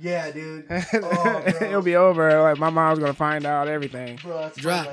Yeah, dude. Oh. It'll be over. Like my mom's gonna find out everything. Bro, that's Drop.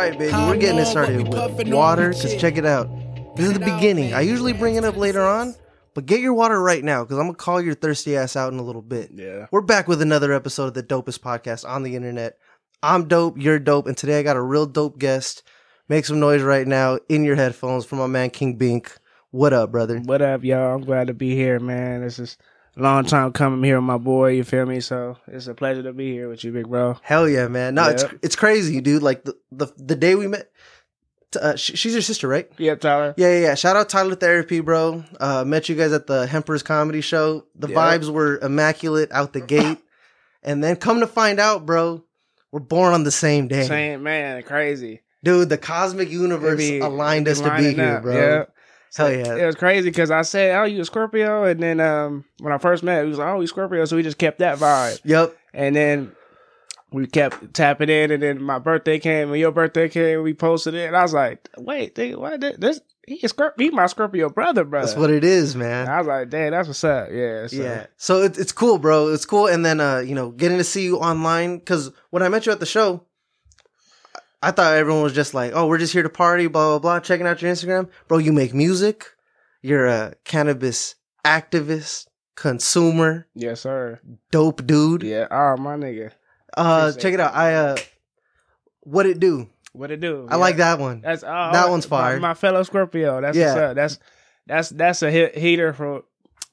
Right, baby. We're getting it started with water. this Cause check it out. This is the Check it out, beginning. I usually bring it up later on, but get your water right now, cause I'm gonna call your thirsty ass out in a little bit. Yeah. We're back with another episode of the dopest podcast on the internet. I'm dope, you're dope, and today I got a real dope guest. Make some noise right now in your headphones from my man King Bink. What up, brother? What up, y'all? I'm glad to be here, man. This is a long time coming here with my boy. You feel me? So it's a pleasure to be here with you, big bro. Hell yeah, man! No, it's it's crazy, dude. Like the the, the day we met, uh, sh- she's your sister, right? Yeah, Tyler. Yeah, yeah, yeah. Shout out Tyler Therapy, bro. Uh, met you guys at the Hempers Comedy Show. The Yeah. vibes were immaculate out the gate, and then come to find out, bro, we're born on the same day, Same man, crazy. dude. The cosmic universe be- aligned us to be here, up, bro. Yeah. Hell yeah. It was crazy because I said, "Oh, you a Scorpio," and then um, when I first met, he was like, "Oh, you Scorpio," so we just kept that vibe, yep. and then we kept tapping in, and then my birthday came, and your birthday came, we posted it, and I was like, "Wait, what? This, this he is Scorp- he my Scorpio brother, bro. That's what it is, And man. I was like, "Dang, that's what's up." Yeah, so. Yeah. So it's it's cool, bro. It's cool, and then uh, you know, getting to see you online because when I met you at the show. I thought everyone was just like, "Oh, we're just here to party, blah blah blah." Checking out your Instagram, bro. You make music. You're a cannabis activist, consumer, Yes, sir. dope dude. Yeah. Oh, my nigga. Uh, check it out. I uh, what it do? What it do? I like that one. That's oh, That one's my- fire. My, fellow Scorpio. That's Yeah. what's up. That's that's that's a hit, heater from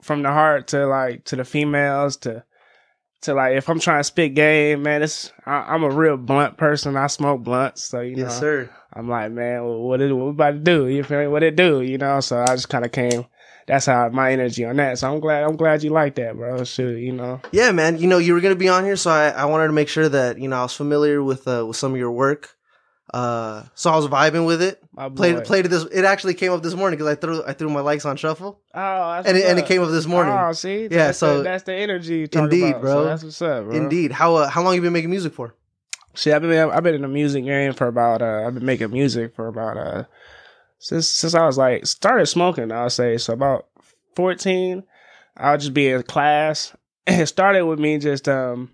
from the heart to like to the females to to like if I'm trying to spit game, man. It's I, I'm a real blunt person. I smoke blunts, so you know. Yes, sir. I'm like, man, what it what we about to do? You feel me? What it do? You know. So I just kind of came. That's how my energy on that. So I'm glad. I'm glad you like that, bro. Shoot, you know. Yeah, man. You know, you were gonna be on here, so I, I wanted to make sure that you know I was familiar with uh, with some of your work. Uh, so I was vibing with it. Played played it this. It actually came up this morning because I threw I threw my likes on shuffle, Oh, and it, and it came up this morning. Oh, see, Yeah, That's so- the, that's the energy. you Indeed, about. bro. So that's what's up, bro. Indeed. How uh, how long you been making music for? See, I've been I've been in the music game for about uh I've been making music for about uh since since I was like started smoking. I'll say so about fourteen. I'll just be in class. And it started with me just um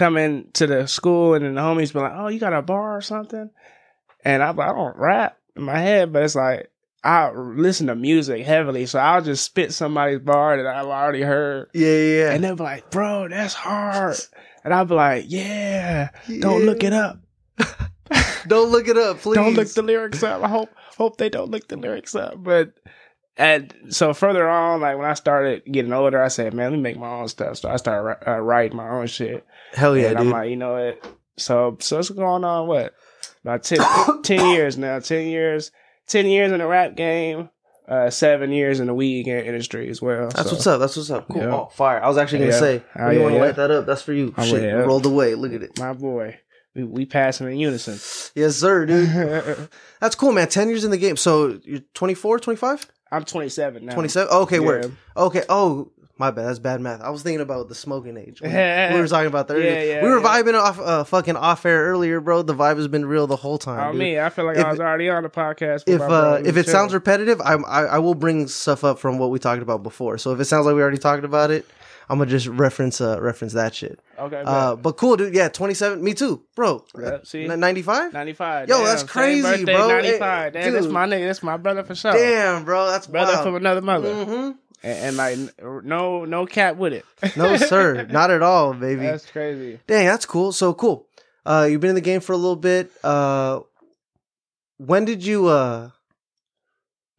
coming to the school and then the homies be like, "Oh, you got a bar or something?" And I'm like, "I don't rap in my head, but it's like." I listen to music heavily, so I'll just spit somebody's bar that I've already heard, Yeah, yeah, yeah. and they'll be like, "Bro, that's hard," and I'll be like, "Yeah, don't look it up. Don't look it up, please. Don't look the lyrics up. I hope hope they don't look the lyrics up." But and so further on, like when I started getting older, I said, "Man, let me make my own stuff." So I started uh, writing my own shit, Hell yeah, and dude. I'm like, you know what? So so it's going on what about 10, 10 years now? Ten years, ten years in the rap game. Uh, seven years in the weed industry as well. That's so. what's up. That's what's up. Cool. Yeah. Oh, fire. I was actually gonna Yeah. say, Oh, you yeah, want to light that up? That's for you. Oh, Shit, rolled away. Look at it. My boy, we, we passing in unison. Yes, sir, dude. That's cool, man. 10 years in the game. So you're 24, 25? I'm 27 now. 27? Okay, Yeah. word. Okay. Oh, my bad. That's bad math. I was thinking about the smoking age. We, we were talking about earlier. Yeah, yeah, we were yeah. vibing off uh, fucking off air earlier, bro. The vibe has been real the whole time. Oh dude. me, I feel like If- I was already on the podcast. If uh, if it Chill. sounds repetitive, I, I I will bring stuff up from what we talked about before. So if it sounds like we already talked about it, I'm gonna just reference uh reference that shit. okay, Uh, but cool, dude. Yeah, 27. Me too, bro. Yeah, see? 95. 95. Yo, Damn, that's crazy, birthday, bro. 95. Hey, Damn, that's my nigga. That's my brother for sure. Damn, bro. That's brother wild. from another mother, hmm and, and like no no cap with it. No, sir, not at all, baby. That's crazy. Dang, that's cool. So cool. Uh, you've been in the game for a little bit. Uh, when did you uh,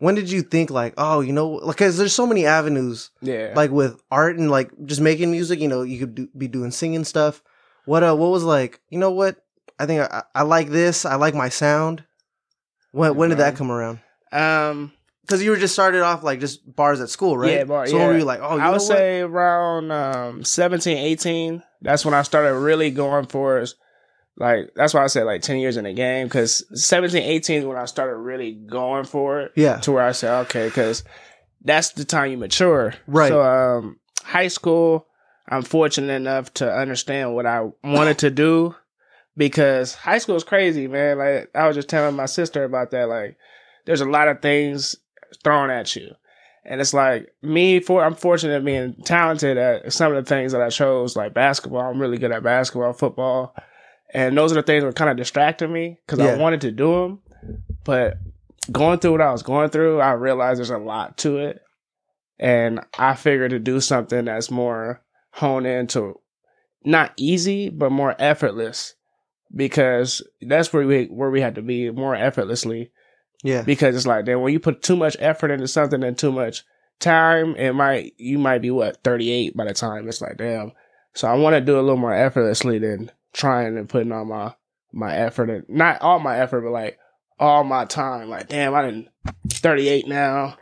when did you think like, oh, you know, like, cause there's so many avenues, Yeah, like with art and like just making music. You know, you could do, be doing singing stuff. What uh, what was like? You know what? I think I, I like this. I like my sound. When when did that come around? Um, because you were just started off like just bars at school, right? Yeah, bar- So yeah. when were you like, oh, you I would say around um, 17, 18. That's when I started really going for it. Like, that's why I said like 10 years in the game. Cause 17, 18 is when I started really going for it. yeah, To where I said, okay, cause that's the time you mature. Right. So, um, high school, I'm fortunate enough to understand what I wanted to do because high school is crazy, man. Like, I was just telling my sister about that. Like, there's a lot of things thrown at you. And it's like me for I'm fortunate at being talented at some of the things that I chose, like basketball. I'm really good at basketball, football, and those are the things that were kind of distracting me because Yeah. I wanted to do them. But going through what I was going through, I realized there's a lot to it, and I figured to do something that's more honed into not easy but more effortless because that's where we where we had to be more effortlessly yeah, because it's like then when you put too much effort into something and too much time, it might you might be what thirty eight by the time it's like damn. So I want to do it a little more effortlessly than trying and putting all my my effort and not all my effort, but like all my time. Like damn, I didn't thirty eight now.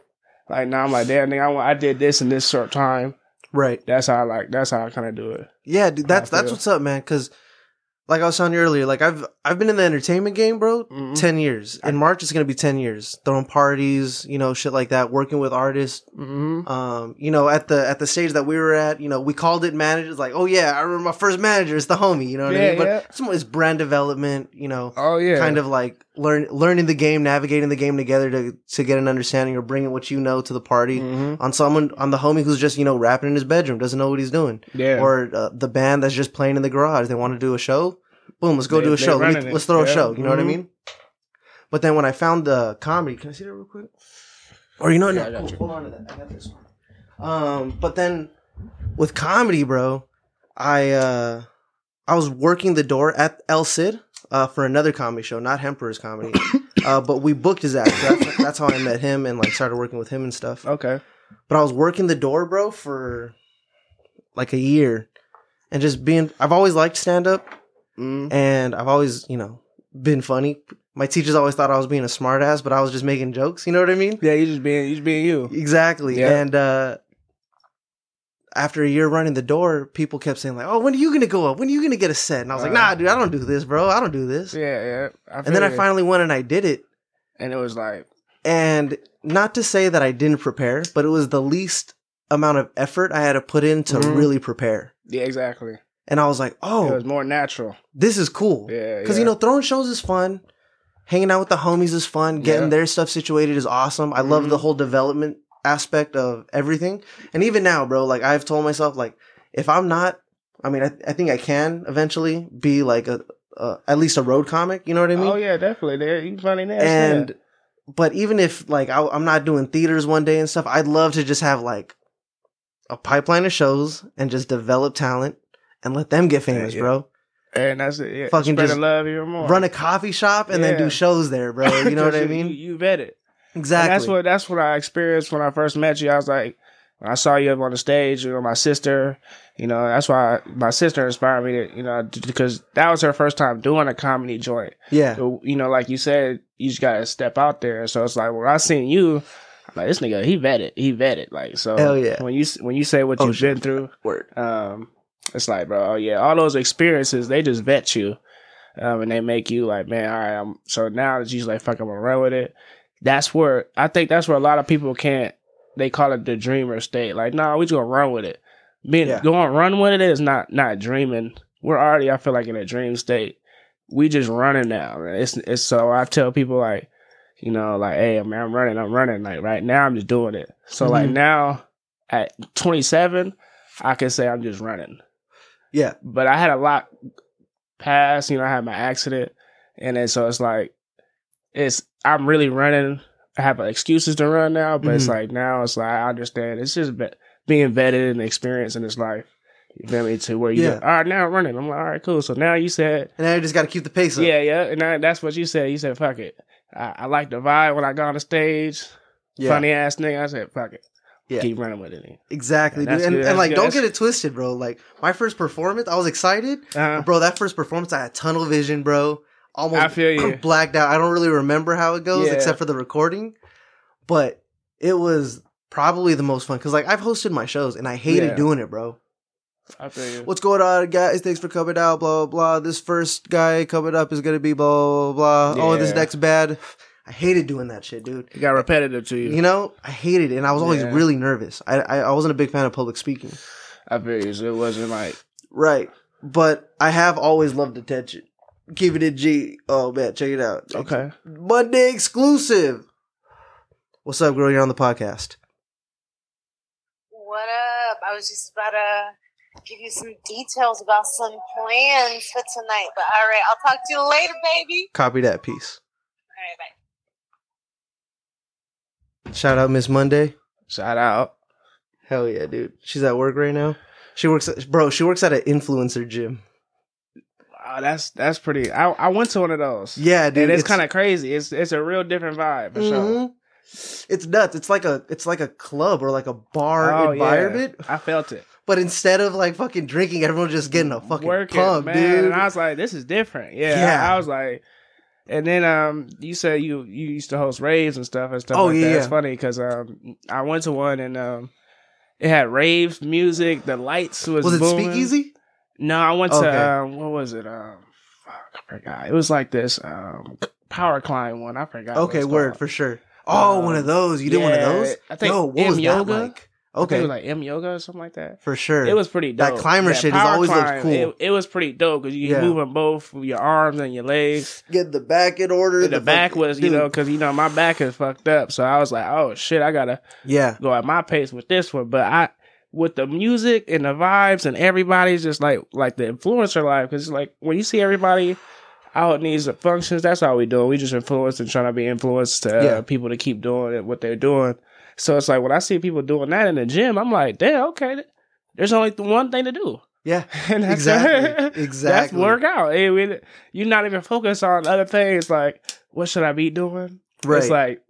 Like now I'm like damn, nigga, I, I did this in this short time. right. That's how I like. That's how I kind of do it. Yeah, dude, that's that's what's up, man. Because like I was telling you earlier, like I've I've been in the entertainment game, bro. Mhm. Ten years. In March, it's gonna be ten years. Throwing parties, you know, shit like that. Working with artists. Mm-hmm. Um, you know, at the at the stage that we were at, you know, we called it managers. Like, oh yeah, I remember my first manager. It's the homie. You know what I Yeah, mean? But yeah. it's brand development. You know, Oh yeah, kind of like learn learning the game, navigating the game together to to get an understanding or bringing what you know to the party. hmm On someone on the homie who's just you know rapping in his bedroom, doesn't know what he's doing Yeah. or uh, the band that's just playing in the garage. They want to do a show. Boom, let's go They- do a show. Let let's throw a show. You know what I Mhm. mean? But then when I found the comedy, can I see that real quick? Or you know, Yeah, no, I got you. hold on to that. I got this one. Um, but then with comedy, bro, I uh, I was working the door at El Cid uh, for another comedy show, not Hemperor's comedy. uh, but we booked his act. So that's, that's how I met him and like started working with him and stuff. okay. But I was working the door, bro, for like a year, and just being. I've always liked stand up, Mm. and I've always, you know, been funny. My teachers always thought I was being a smartass, but I was just making jokes. You know what I mean? Yeah, you just being you just being you. Exactly. Yeah. And uh after a year running the door, people kept saying like, "Oh, when are you gonna go up? When are you gonna get a set?" And I was like, Uh. "Nah, dude, I don't do this, bro. I don't do this." Yeah, yeah. I and then I finally went and I did it. and it was like, And not to say that I didn't prepare, but it was the least amount of effort I had to put in to Mhm. really prepare. yeah, exactly. And I was like, "Oh, It "Oh, was more natural. this is cool." Yeah, Because yeah. you know, throwing shows is fun. Hanging out with the homies is fun. Getting Yeah. their stuff situated is awesome. I love Mhm. the whole development aspect of everything. And even now, bro, like I've told myself, like if I'm not, I mean, I, I think I can eventually be like a, a at least a road comic. You know what I mean? oh yeah, definitely. There, you funny there. and but even if like I, I'm not doing theaters one day and stuff, I'd love to just have like a pipeline of shows and just develop talent and let them get famous, yeah. bro. and that's it. Yeah. fucking Spread just love even more. Run a coffee shop and then do shows there, bro. You know what I mean? You, you vet it. Exactly. And that's what that's what I experienced when I first met you. I was like, when I saw you up on the stage, you know, my sister, you know, that's why my sister inspired me to, you know, because that was her first time doing a comedy joint. yeah. So, you know, like you said, you just gotta step out there. So it's like when I seen you, I'm like this nigga, he vetted, he vetted. Like so, Hell yeah. When you when you say what Oh, you've sure. been through, Word. um, it's like, bro, oh yeah, all those experiences, they just vet you, um, and they make you like, man, all right. I'm, so now it's usually like, fuck, I'm gonna run with it. That's where I think that's where a lot of people can't. They call it the dreamer state. Like, nah, we just gonna run with it. Being Yeah. going run with it is not not dreaming. We're already, I feel like, in a dream state. We just running now. It's it's so I tell people like, you know, like, hey, man, I'm running, I'm running. Like right now, I'm just doing it. So like Mhm. now, at 27, I can say I'm just running Yeah. but I had a lot pass. You know, I had my accident, and then so it's like it's I'm really running. I have excuses to run now, but it's Mhm. like now it's like I understand. It's just be- being vetted and experience in this life. You feel me? To where you, Yeah. just, all right, now I'm running. I'm like, all right, cool. So now you said, And I just got to keep the pace up. yeah, yeah, and I, that's what you said. You said, fuck it. I, I like the vibe when I go on the stage. Yeah. Funny ass nigga. I said, fuck it. Yeah. Keep running with it. Exactly, Yeah, dude. And, and like, good. don't That's- get it twisted, bro. Like my first performance, I was excited, Uh, but bro. That first performance, I had tunnel vision, bro. Almost I feel you. blacked out. I don't really remember how it goes Yeah. except for the recording. But it was probably the most fun because like I've hosted my shows and I hated Yeah. doing it, bro. I feel you. What's going on, guys? Thanks for coming out. Blah blah blah. This first guy coming up is gonna be blah blah blah. Oh, this next bad. I hated doing that shit, dude. It got repetitive to you. You know, I hated it, and I was always Yeah. really nervous. I, I I wasn't a big fan of public speaking. I feel you. So it wasn't like Right. But I have always loved attention. Keep it in G. Oh man, check it out. okay. Monday exclusive. What's up, girl? You're on the podcast. What up? I was just about to give you some details about some plans for tonight. But all right, I'll talk to you later, baby. Copy that piece. All right, bye. Shout out Miss Monday. Shout out. Hell yeah, dude. She's at work right now. She works at, bro, she works at an influencer gym. Oh, that's that's pretty. I I went to one of those. Yeah, dude. and it's, kind of crazy. It's it's a real different vibe for sure. Mhm. It's nuts. It's like a it's like a club or like a bar Oh, environment. yeah. I felt it. But instead of like fucking drinking, everyone's just getting a fucking Working, pump, man. dude. And I was like, this is different. Yeah. Yeah. I, I was like, and then um, you said you you used to host raves and stuff and stuff. Oh, like yeah, that. It's yeah. funny because um, I went to one and um, it had raves music. The lights was was it booming. Speakeasy? No, I went Okay. to um, what was it? Um, fuck, I forgot. It was like this um power climb one. I forgot. Okay, word called. for sure. Oh, Um, one of those. You did one of those? I think Yo, what M was that Yoga? like? I think Okay, it was like M Yoga or something like that. for sure. It was pretty dope. That climber shit has always looked cool. It, it was pretty dope because you Yeah. moving both your arms and your legs. get the back in order. And the back fucking- was, you know, because you know my back is fucked up. So I was like, oh shit, I gotta yeah, go at my pace with this one. But I, with the music and the vibes and everybody's just like like the influencer life because like when you see everybody out in these functions, that's all we doing. We just influence and trying to be influenced to uh, Yeah. people to keep doing what they're doing. So it's like when I see people doing that in the gym, I'm like, damn, okay. There's only one thing to do. yeah, And that's exactly, That's exactly. workout. Hey, we- you're not even focused on other things like what should I be doing? Right. It's like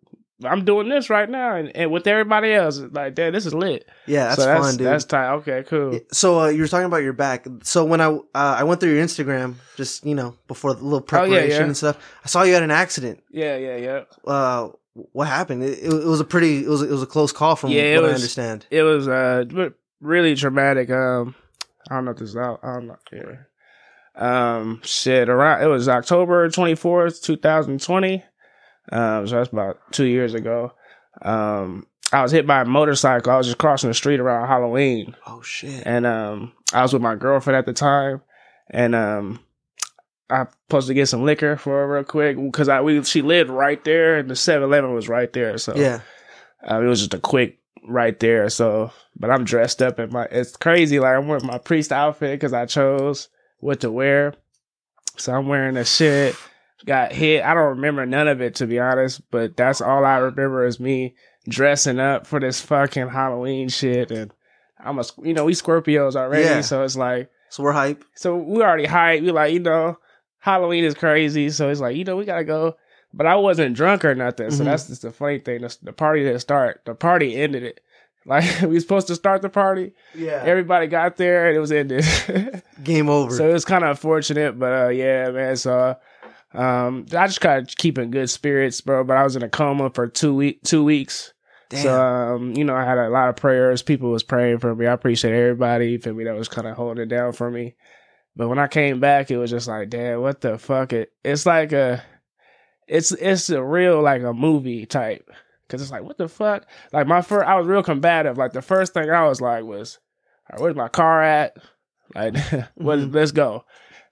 I'm doing this right now, and, and with everybody else, like, damn, this is lit. yeah, that's so that's fun, dude. That's tight. Okay, cool. so uh, you were talking about your back. So when I uh, I went through your Instagram, just you know before the little Oh, yeah, preparation yeah. and stuff, I saw you had an accident. Yeah, yeah, yeah. Uh, what happened? It, it, was a pretty. It was it was a close call from Yeah, what I understand. It was uh really traumatic. Um, I don't know if this is out. I don't know. Yeah. Um, shit. Around it was October twenty fourth, two thousand twenty. Um, so that's about two years ago. Um, I was hit by a motorcycle. I was just crossing the street around Halloween. Oh shit. and um I was with my girlfriend at the time, and um I supposed to get some liquor for her real quick because I we she lived right there, and the 7-Eleven was right there, so Yeah. uh, it was just a quick right there. So, but I'm dressed up in my it's crazy like I'm wearing my priest outfit because I chose what to wear, so I'm wearing a shit. Got hit. I don't remember none of it to be honest, but that's all I remember is me dressing up for this fucking Halloween shit and. I'm a, you know, we Scorpios already, Yeah. so it's like, So we're hype. so we already hyped. We like, you know, Halloween is crazy, so it's like, you know, we gotta go. But I wasn't drunk or nothing, so Mhm. that's just the funny thing. The, the party didn't start. The party ended it. Like we was supposed to start the party, Yeah. everybody got there and it was ended. Game over. so it was kind of unfortunate, but uh, yeah, man. So um, I just kind of keep in good spirits, bro. But I was in a coma for two week, two weeks. Damn. So um, you know, I had a lot of prayers. People was praying for me. I appreciate everybody. For me? That was kind of holding it down for me. But when I came back, it was just like, damn, what the fuck? It it's like a, it's it's a real like a movie type. Cause it's like, what the fuck? Like my first, I was real combative. Like the first thing I was like was, all right, where's my car at? Like, what? Mhm. Let's go.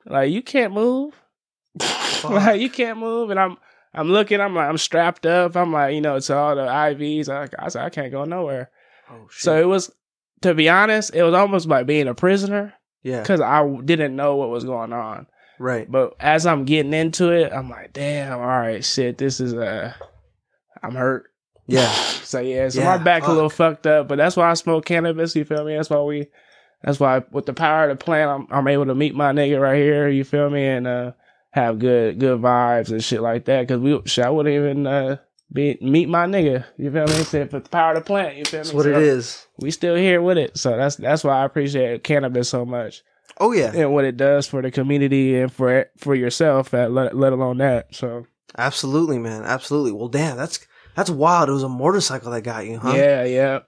Like you can't move. like you can't move, and I'm I'm looking. I'm like I'm strapped up. I'm like you know it's all the IVs. I, I said I can't go nowhere. oh shit. So it was, to be honest, it was almost like being a prisoner yeah. because I didn't know what was going on. Right. But as I'm getting into it, I'm like, damn, all right, shit, this is uh, I'm hurt. Yeah. So yeah, so Yeah, my back a little fucked up, but that's why I smoke cannabis. You feel me? That's why we, that's why with the power of the plant, I'm I'm able to meet my nigga right here. You feel me? And uh, have good good vibes and shit like that. Cause we, shit, I wouldn't even uh be meet my nigga. You feel me? Said for the power of the plant. You feel me? That's what So it is. We still here with it. So that's that's why I appreciate cannabis so much Oh yeah. and what it does for the community and for for yourself. At let let alone that. So Absolutely, man. Absolutely. Well, damn, that's That's wild. It was a motorcycle that got you, huh? Yeah, yeah.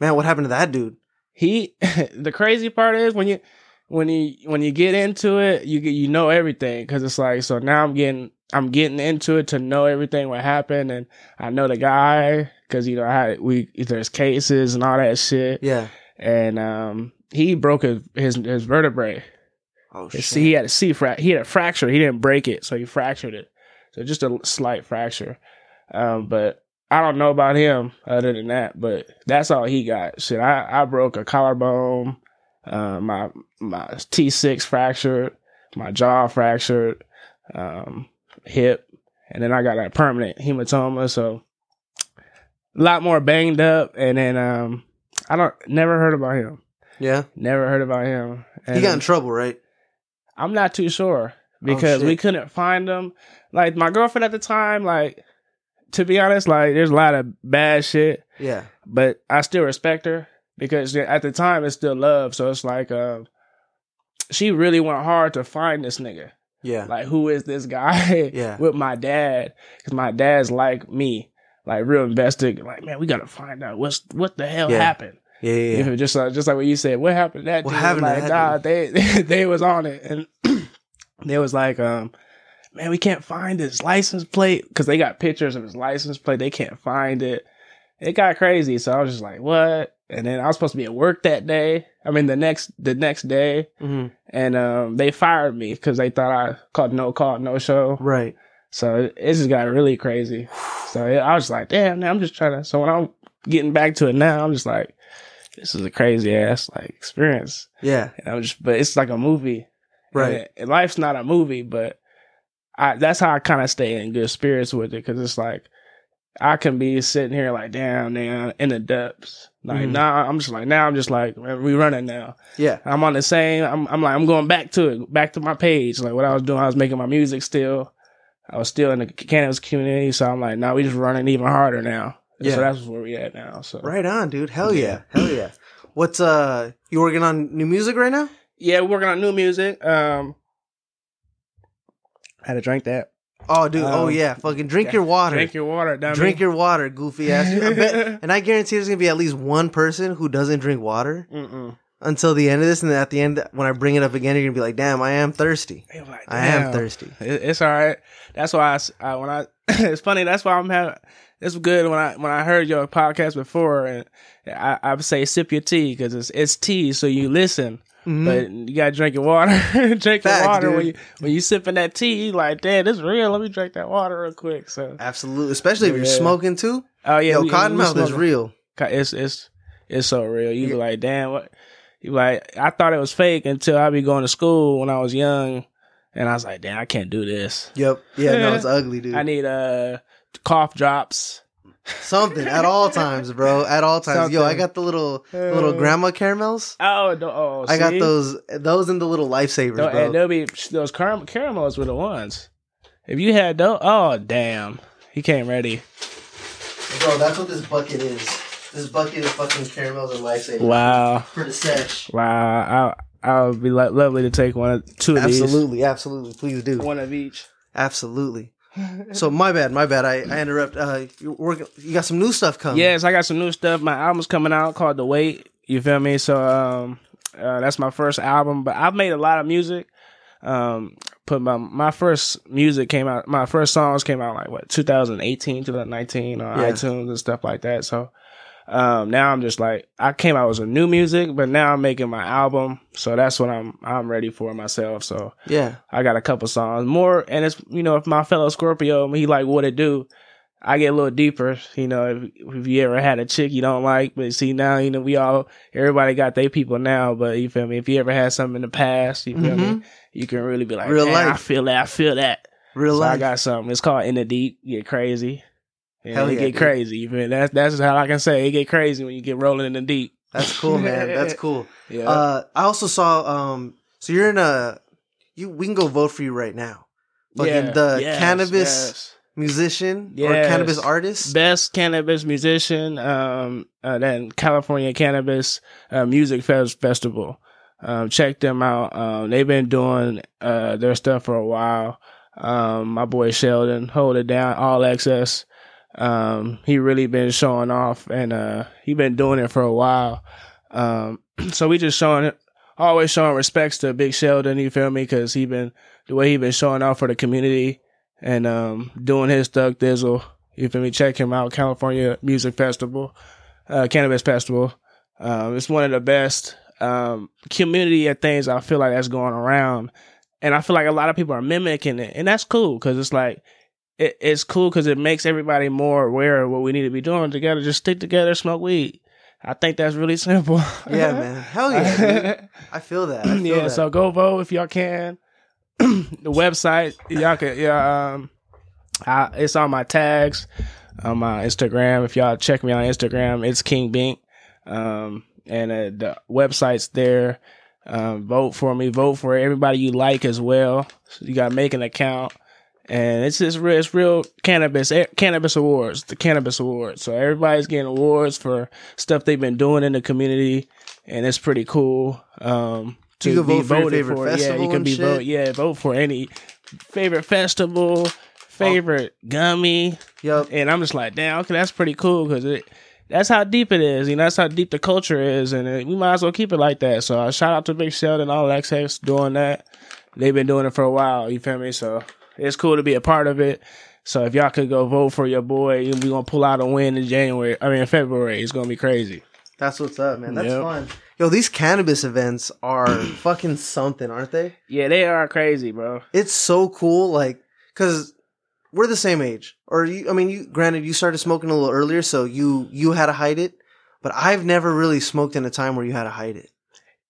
Man, what happened to that dude? He. the crazy part is when you when you when you get into it, you get you know everything because it's like so now I'm getting I'm getting into it to know everything what happened and I know the guy because you know I we there's cases and all that shit Yeah. and um he broke his his, his vertebrae. Oh His- shit. He had a C fra- he had a fracture. He didn't break it, so he fractured it. So just a slight fracture. Um, but I don't know about him other than that. But that's all he got. Shit, I, I broke a collarbone. Uh, my my T six fractured. My jaw fractured. Um, hip, and then I got a permanent hematoma. So a lot more banged up. And then um, I don't never heard about him. yeah. Never heard about him. And He got in trouble, right? I'm not too sure because we couldn't find him. Like my girlfriend at the time, like to be honest, like there's a lot of bad shit, Yeah. but I still respect her because at the time it's still love. So it's like, uh, she really went hard to find this nigga. Yeah. Like, who is this guy? Yeah. with my dad because my dad's like me, like real invested. Like, man, we gotta find out what's what the hell Yeah. happened. Yeah. Yeah. yeah. Yeah, just like just like what you said. What happened to that? What dude? happened Like, that nah, they, they they was on it, and they was like, um, man, we can't find his license plate because they got pictures of his license plate. They can't find it. It got crazy. So I was just like, what? And then I was supposed to be at work that day. I mean, the next the next day, hmm and um, they fired me because they thought I called no call, no show. Right. So it, it just got really crazy. So it, I was like, damn, man, I'm just trying to. So when I'm getting back to it now, I'm just like, this is a crazy ass like experience. Yeah. And I'm just, but it's like a movie, Right. And, and life's not a movie, but I that's how I kind of stay in good spirits with it because it's like I can be sitting here like, damn, man, in the depths. Like Mhm. now, I'm just like now, I'm just like, we running now. Yeah. I'm on the same. I'm, I'm like, I'm going back to it, back to my page. Like what I was doing, I was making my music still. I was still in the cannabis community, so I'm like, now we just running even harder now. Yeah. So that's where we at now. So Right on, dude. Hell yeah. Yeah. Hell yeah. What's uh you working on new music right now? yeah, we're working on new music. Um, I had to drink that. Oh dude, oh Um, yeah. Fucking drink your water. Drink your water, dummy. Drink your water, goofy ass. I bet, and I guarantee there's gonna be at least one person who doesn't drink water Mm-mm. until the end of this, and then at the end, when I bring it up again, you're gonna be like, "Damn, I am thirsty. Like, I am thirsty." It, it's all right. That's why I- when I it's funny. That's why I'm having. It's good when I when I heard your podcast before, and I I would say sip your tea because it's it's tea, so you listen. Mhm. But you gotta drink your water. drink Facts, your water when you when you sipping that tea. Like, damn, this real. Let me drink that water real quick. So, Absolutely, especially if you're Yeah. smoking too. oh yeah, Yo, Cottonmouth is real. It's it's it's so real. You be like, damn, what? You like, I thought it was fake until I be going to school when I was young, and I was like, damn, I can't do this. Yep. Yeah. No, it's ugly, dude. I need uh cough drops. Something at all times, bro. At all times. Yo, I got the little the little Uh, grandma caramels. Oh, no, oh, I got see? those those and the little lifesavers, Tho- bro. and there'll be those caram- caramels were the ones. If you had those, oh damn, he came ready. Bro, that's what this bucket is. This bucket is fucking caramels and lifesavers Wow, for the sesh. wow. I I would be lo- lovely to take one, of- two of Absolutely, absolutely. Please do. one of each. Absolutely. So my bad, my bad. I, I interrupt. Uh, you? You got some new stuff coming. Yes, I got some new stuff. My album's coming out called The Wait. You feel me? So um, uh, that's my first album. But I've made a lot of music. Um, put my my first music came out. My first songs came out like what 2018, 2019 on Yeah. iTunes and stuff like that. So um, now I'm just like I came out with some new music, but now I'm making my album. So that's what I'm I'm ready for myself. So yeah, I got a couple songs more, and it's you know if my fellow Scorpio he like what it do, I get a little deeper. You know if, if you ever had a chick you don't like, but see now you know we all everybody got their people now, but you feel me? If you ever had something in the past, you feel me? Mhm. You can really be like, Real "Man, I feel that, I feel that. real so I got something. It's called In the Deep. Get crazy. Yeah, Hell it get dude. crazy. You feel? That's that's how I can say it get crazy when you get rolling in the deep. That's cool, man. That's cool. Yeah. Uh, I also saw. Um, so you're in a. You we can go vote for you right now. Fucking the Yes, cannabis yes. musician or cannabis artist. best cannabis musician um uh, then california cannabis uh, music Fes- festival um check them out um they've been doing uh their stuff for a while um my boy sheldon hold it down all access Um, he really been showing off, and uh, he been doing it for a while. Um, so we just showing always showing respects to Big Sheldon. You feel me? Because he been the way he been showing off for the community and um, doing his Thug Thizzle. You feel me? Check him out, California Music Festival, uh, Cannabis Festival. Um, it's one of the best um, community of things I feel like that's going around, and I feel like a lot of people are mimicking it, and that's cool because it's like it, it's cool because it makes everybody more aware of what we need to be doing together. Just stick together, smoke weed. I think that's really simple. Yeah, man. Hell yeah. I feel that. I feel yeah, that. so go vote if y'all can. the website, y'all can yeah, um I, it's on my tags on my Instagram. If y'all check me on Instagram, it's King Bink. Um and uh, the website's there. Um, vote for me. Vote for everybody you like as well. So you got to make an account, and it's just real. It's real cannabis eh, cannabis awards. The cannabis awards. So everybody's getting awards for stuff they've been doing in the community, and it's pretty cool. Um, to You can be vote for your voted for. Yeah, you can be shit? vote. Yeah, vote for any favorite festival, favorite gummy, Yup. and I'm just like, damn, okay, that's pretty cool because it. That's how deep it is, you know. That's how deep the culture is, and uh, we might as well keep it like that. So, uh, shout out to Big Sheldon, all access doing that. They've been doing it for a while. You feel me? So it's cool to be a part of it. So if y'all could go vote for your boy, we're gonna pull out a win in January. I mean, in February. It's gonna be crazy. That's what's up, man. That's Yep. fun. Yo, these cannabis events are fucking something, aren't they? Yeah, they are crazy, bro. It's so cool, like, cause we're the same age. Or you, I mean, you. Granted, you started smoking a little earlier, so you you had to hide it. But I've never really smoked in a time where you had to hide it.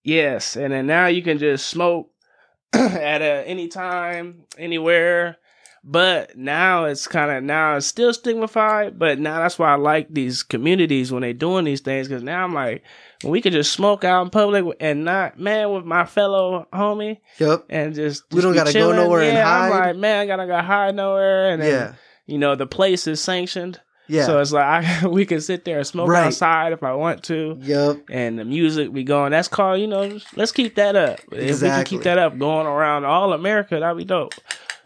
Yes, and then now you can just smoke at a, any time, anywhere. But now it's kind of now it's still stigmatized. But now that's why I like these communities when they're doing these things because now I'm like, we could just smoke out in public and not man with my fellow homie Yep. and just, We don't gotta go chilling. nowhere and yeah, I'm like, man, I gotta go hide nowhere, and then, Yeah. you know the place is sanctioned, Yeah. so it's like I, we can sit there and smoke Right. outside if I want to yep. and the music be going. That's called, you know, let's keep that up. If we can keep that up going around all America, that'd be dope.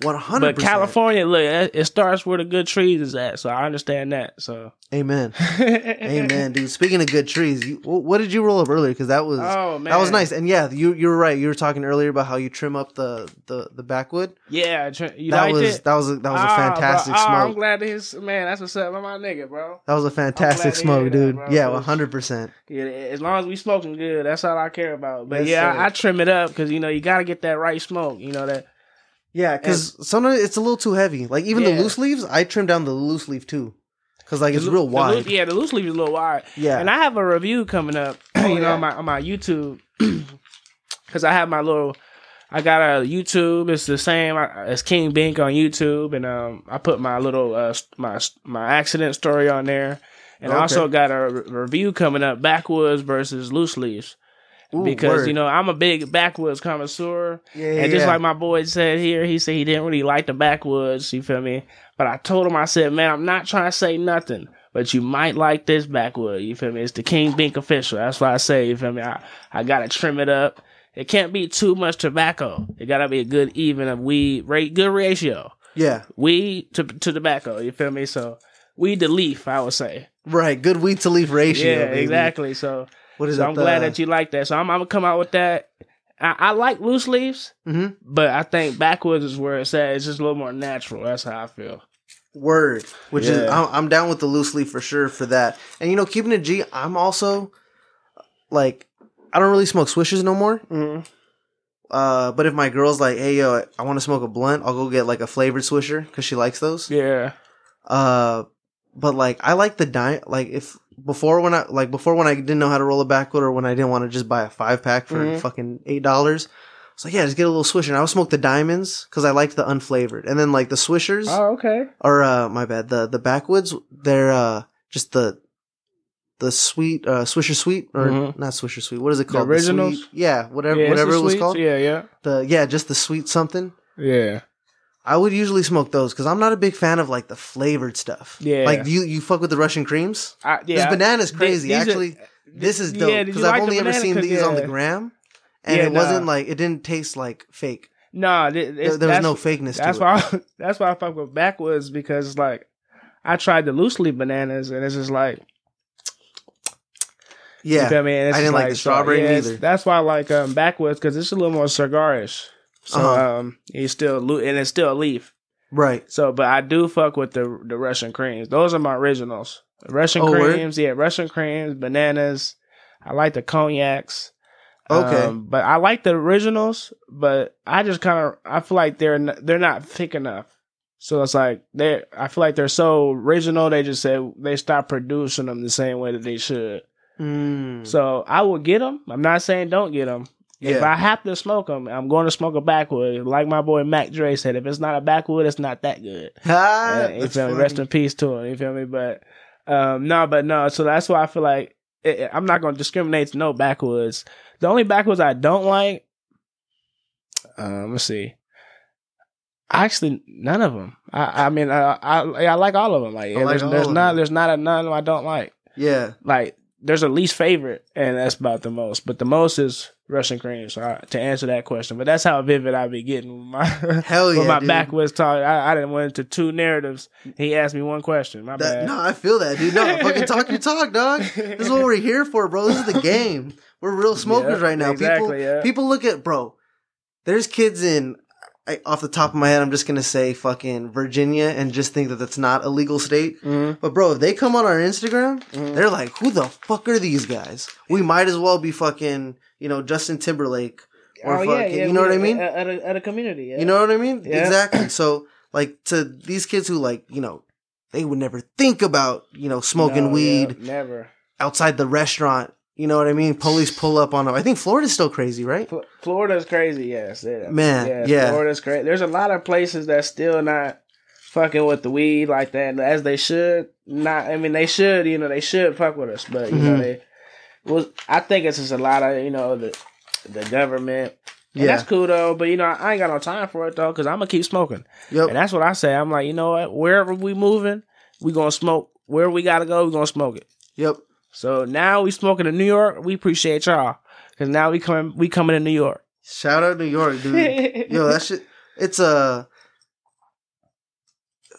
One hundred. But California, look, it starts where the good trees is at, so I understand that. So, Amen. Amen, dude. Speaking of good trees, you, what did you roll up earlier? Because that was Oh man, that was nice. And yeah, you you were right. You were talking earlier about how you trim up the the the backwood. Yeah, tr- you that was it. that was a, that was a Ah, fantastic bro. Ah, I'm glad to hear, man. That's what's up, with my nigga, bro. that was a fantastic smoke, that, dude. bro, yeah, one hundred percent. Yeah, as long as we smoking good, that's all I care about. But Yes, yeah. I, I trim it up because you know you got to get that right smoke. You know that. Yeah, because sometimes it's a little too heavy. Like even Yeah. the loose leaves, I trim down the loose leaf too, because like it's real loo- the wide. yeah, the loose leaf is a little wide. yeah, And I have a review coming up, you know, yeah. on my on my YouTube, because I have my little. I got a YouTube. It's the same as King Bink on YouTube, and um, I put my little uh, my my accident story on there, and I also got a re- review coming up: backwoods versus loose leaves. Ooh, because word. you know I'm a big backwoods connoisseur, yeah, yeah, and just yeah. like my boy said here, he said he didn't really like the backwoods. You feel me? But I told him, I said, man, I'm not trying to say nothing, but you might like this backwood. You feel me? It's the King Bink official. That's why I say, you feel me? I, I gotta trim it up. It can't be too much tobacco. It gotta be a good even of weed, rate, good ratio. yeah, Weed to to tobacco. You feel me? So weed to leaf, I would say. right. Good weed to leaf ratio. yeah, baby. exactly. So What is so it? I'm glad that you like that. So I'm, I'm gonna come out with that. I, I like loose leaves, hmm but I think backwoods is where it's at. It's just a little more natural. That's how I feel. Word, which is Yeah. I'm, I'm down with the loose leaf for sure for that. And you know, keeping it G, I'm also like I don't really smoke swishes no more. Mm-hmm. Uh, but if my girl's like, "Hey, yo, I want to smoke a blunt," I'll go get like a flavored swisher because she likes those. Yeah. Uh, but like I like the dime. Like if before when I like before when I didn't know how to roll a backwood or when I didn't want to just buy a five pack for Mhm. fucking eight dollars. It's like yeah, just get a little swisher. And I would smoke the diamonds because I liked the unflavored, and then like the swishers Oh, okay. or uh my bad the the backwoods they're uh just the the sweet uh swisher sweet or Mhm. not swisher sweet what is it The called originals? sweet, yeah whatever Yeah, whatever it was sweets. called Yeah, yeah, the yeah just the sweet something yeah. I would usually smoke those because I'm not a big fan of like the flavored stuff. Yeah. Like you you fuck with the Russian creams. I, This yeah. banana's Th- crazy. are- Actually, this is dope because I've like only ever seen these on the gram, and Yeah, it wasn't like it didn't taste like fake. Nah, th- There, was no fakeness That's to it. why. that's why I fuck with backwoods because it's like I tried the loose leaf bananas, and it's just like Yeah. You? And it's I didn't just like the strawberry it's- neither. That's why I like um, backwoods because it's a little more cigarish. So Uh-huh. um, it's still and it's still a leaf. Right. So, but I do fuck with the the Russian creams. Those are my originals. Russian Oh, word? creams, yeah, Russian creams, bananas. I like the cognacs. Okay. Um, but I like the originals, but I just kind of I feel like they're n- they're not thick enough. So it's like they I feel like they're so original. They just said they stopped producing them the same way that they should. Mm. So I will get them. I'm not saying don't get them. If I have to smoke them, I'm going to smoke a backwood. Like my boy Mac Dre said, if it's not a backwood, it's not that good. Ah, Uh, you feel me? Rest in peace to him. You feel me? But um, no, but no. So that's why I feel like it, I'm not going to discriminate to no backwoods. The only backwoods I don't like, um, let's see. Actually, none of them. I, I mean, I, I I like all of them. Like, like there's, there's not them. there's not a none I don't like Yeah. like there's a least favorite, and that's about the most. But the most is Russian cream. So I, to answer that question, but that's how vivid I be getting with my Hell yeah. my dude. backwoods talk. I, I didn't went into two narratives. He asked me one question. My That, bad. no, I feel that, dude. No, fucking talk your talk, dog. This is what we're here for, bro. This is the game. We're real smokers Yeah, right now. exactly, people, yeah. people look at, bro. There's kids in, I, off the top of my head, I'm just gonna say fucking Virginia and just think that that's not a legal state. Mhm. But bro, if they come on our Instagram, Mhm. they're like, "Who the fuck are these guys?" We might as well be fucking, you know, Justin Timberlake or Oh, fucking, you know we- what I mean? At, at a, at a community, yeah. You know what I mean? Yeah. Exactly. So, like, to these kids who, like, you know, they would never think about, you know, smoking No, weed yeah, never. outside the restaurant. You know what I mean? Police pull up on them. I think Florida's still crazy, right? Fl- Florida's crazy, yes. Yeah. Man, yeah. Florida's crazy. There's a lot of places that still not fucking with the weed like that as they should. Not, I mean, they should. You know, they should fuck with us, but you know, Mhm. they. Well, I think it's just a lot of you know the the government. And Yeah. that's cool though, but you know I ain't got no time for it though because I'm gonna keep smoking, Yep. and that's what I say. I'm like, you know what? Wherever we moving, we gonna smoke. Where we gotta go, we gonna smoke it. Yep. So now we smoking in New York. We appreciate y'all because now we coming. We coming to New York. Shout out New York, dude. Yo, that shit. It's a.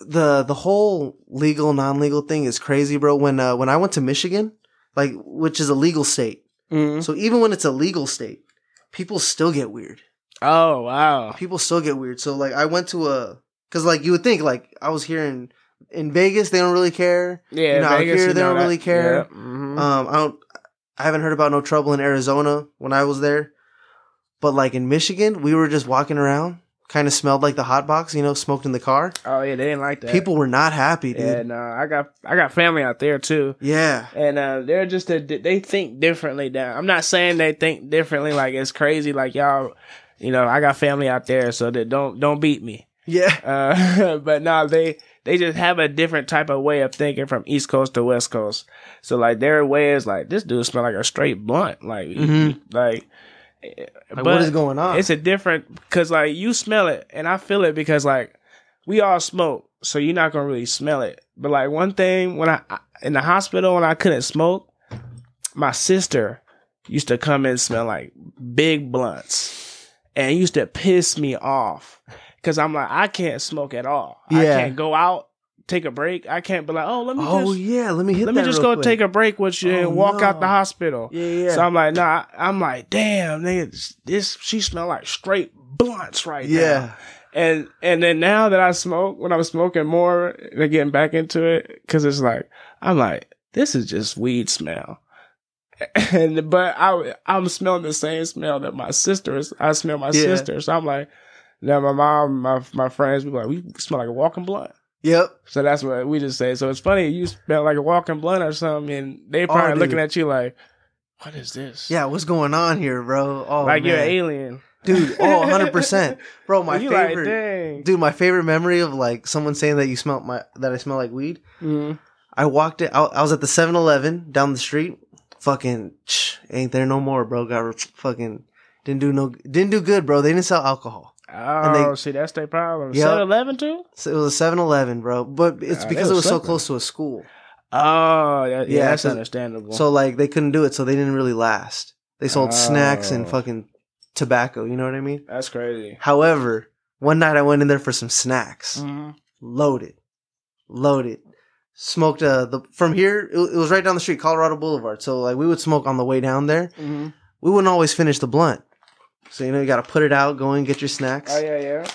the the whole legal non legal thing is crazy, bro. When uh, when I went to Michigan, like which is a legal state, Mhm. so even when it's a legal state, people still get weird. Oh wow. People still get weird. So like I went to a because like you would think like I was here in Vegas, they don't really care. Yeah, You know, out Vegas, here you they don't that- really care. Yeah, mhm. Um, I don't. I haven't heard about no trouble in Arizona when I was there, but like in Michigan, we were just walking around, kind of smelled like the hot box, you know, smoked in the car. oh yeah, they didn't like that. People were not happy, dude. Yeah, no, I got I got family out there too, Yeah, and uh, they're just a, they think differently. Down. I'm not saying they think differently. Like it's crazy. Like y'all, you know, I got family out there, so that don't don't beat me. yeah, Uh, but no, they they just have a different type of way of thinking from East Coast to West Coast. So like their way is like this dude smell like a straight blunt, like Mhm. like. like what is going on? It's a different because like you smell it and I feel it because like we all smoke, so you're not gonna really smell it. But like one thing when I in the hospital when I couldn't smoke, my sister used to come and smell like big blunts, and used to piss me off because I'm like I can't smoke at all. I can't go out take a break. I can't be like oh let me oh just yeah, let me hit. let me just go quick. take a break with you Oh, and walk out the hospital. Yeah, yeah. So I'm like, nah. I'm like, damn, nigga, this- she smell like straight blunts right now. yeah, And and then now that I smoke, when I'm smoking more, and getting back into it, because it's like I'm like, this is just weed smell. And but I I'm smelling the same smell that my sister is. I smell my Yeah. sister, so I'm like, now my mom, my my friends, be like, we smell like a walking blunt. yep. So that's what we just say. So it's funny you smell like a walking blunt or something, and they probably Oh, looking at you like, what is this? Yeah, what's going on here, bro? Oh, like you're an alien. dude. Oh, 100 percent, bro. My you like, favorite, dang. dude. My favorite memory of like someone saying that you smell my that I smell like weed. Mhm. I walked it. I, I was at the 7-Eleven down the street. Fucking shh, ain't there no more, bro. Got re- fucking didn't do no didn't do good, bro. They didn't sell alcohol. Oh, they- see, that's their problem. Yep. 7 Eleven too? So it was a 7-Eleven, bro. But it's they because it was was so close to a school. Oh, yeah, yeah, Yeah, that's so- understandable. So like they couldn't do it, so they didn't really last. They sold snacks and Oh. fucking tobacco. You know what I mean? that's crazy. However, one night I went in there for some snacks. Mhm. Loaded, loaded. smoked uh the from here. It, it was right down the street, Colorado Boulevard. So like we would smoke on the way down there. Mm-hmm. We wouldn't always finish the blunt. So you know you got to put it out, go and get your snacks. Oh yeah, yeah.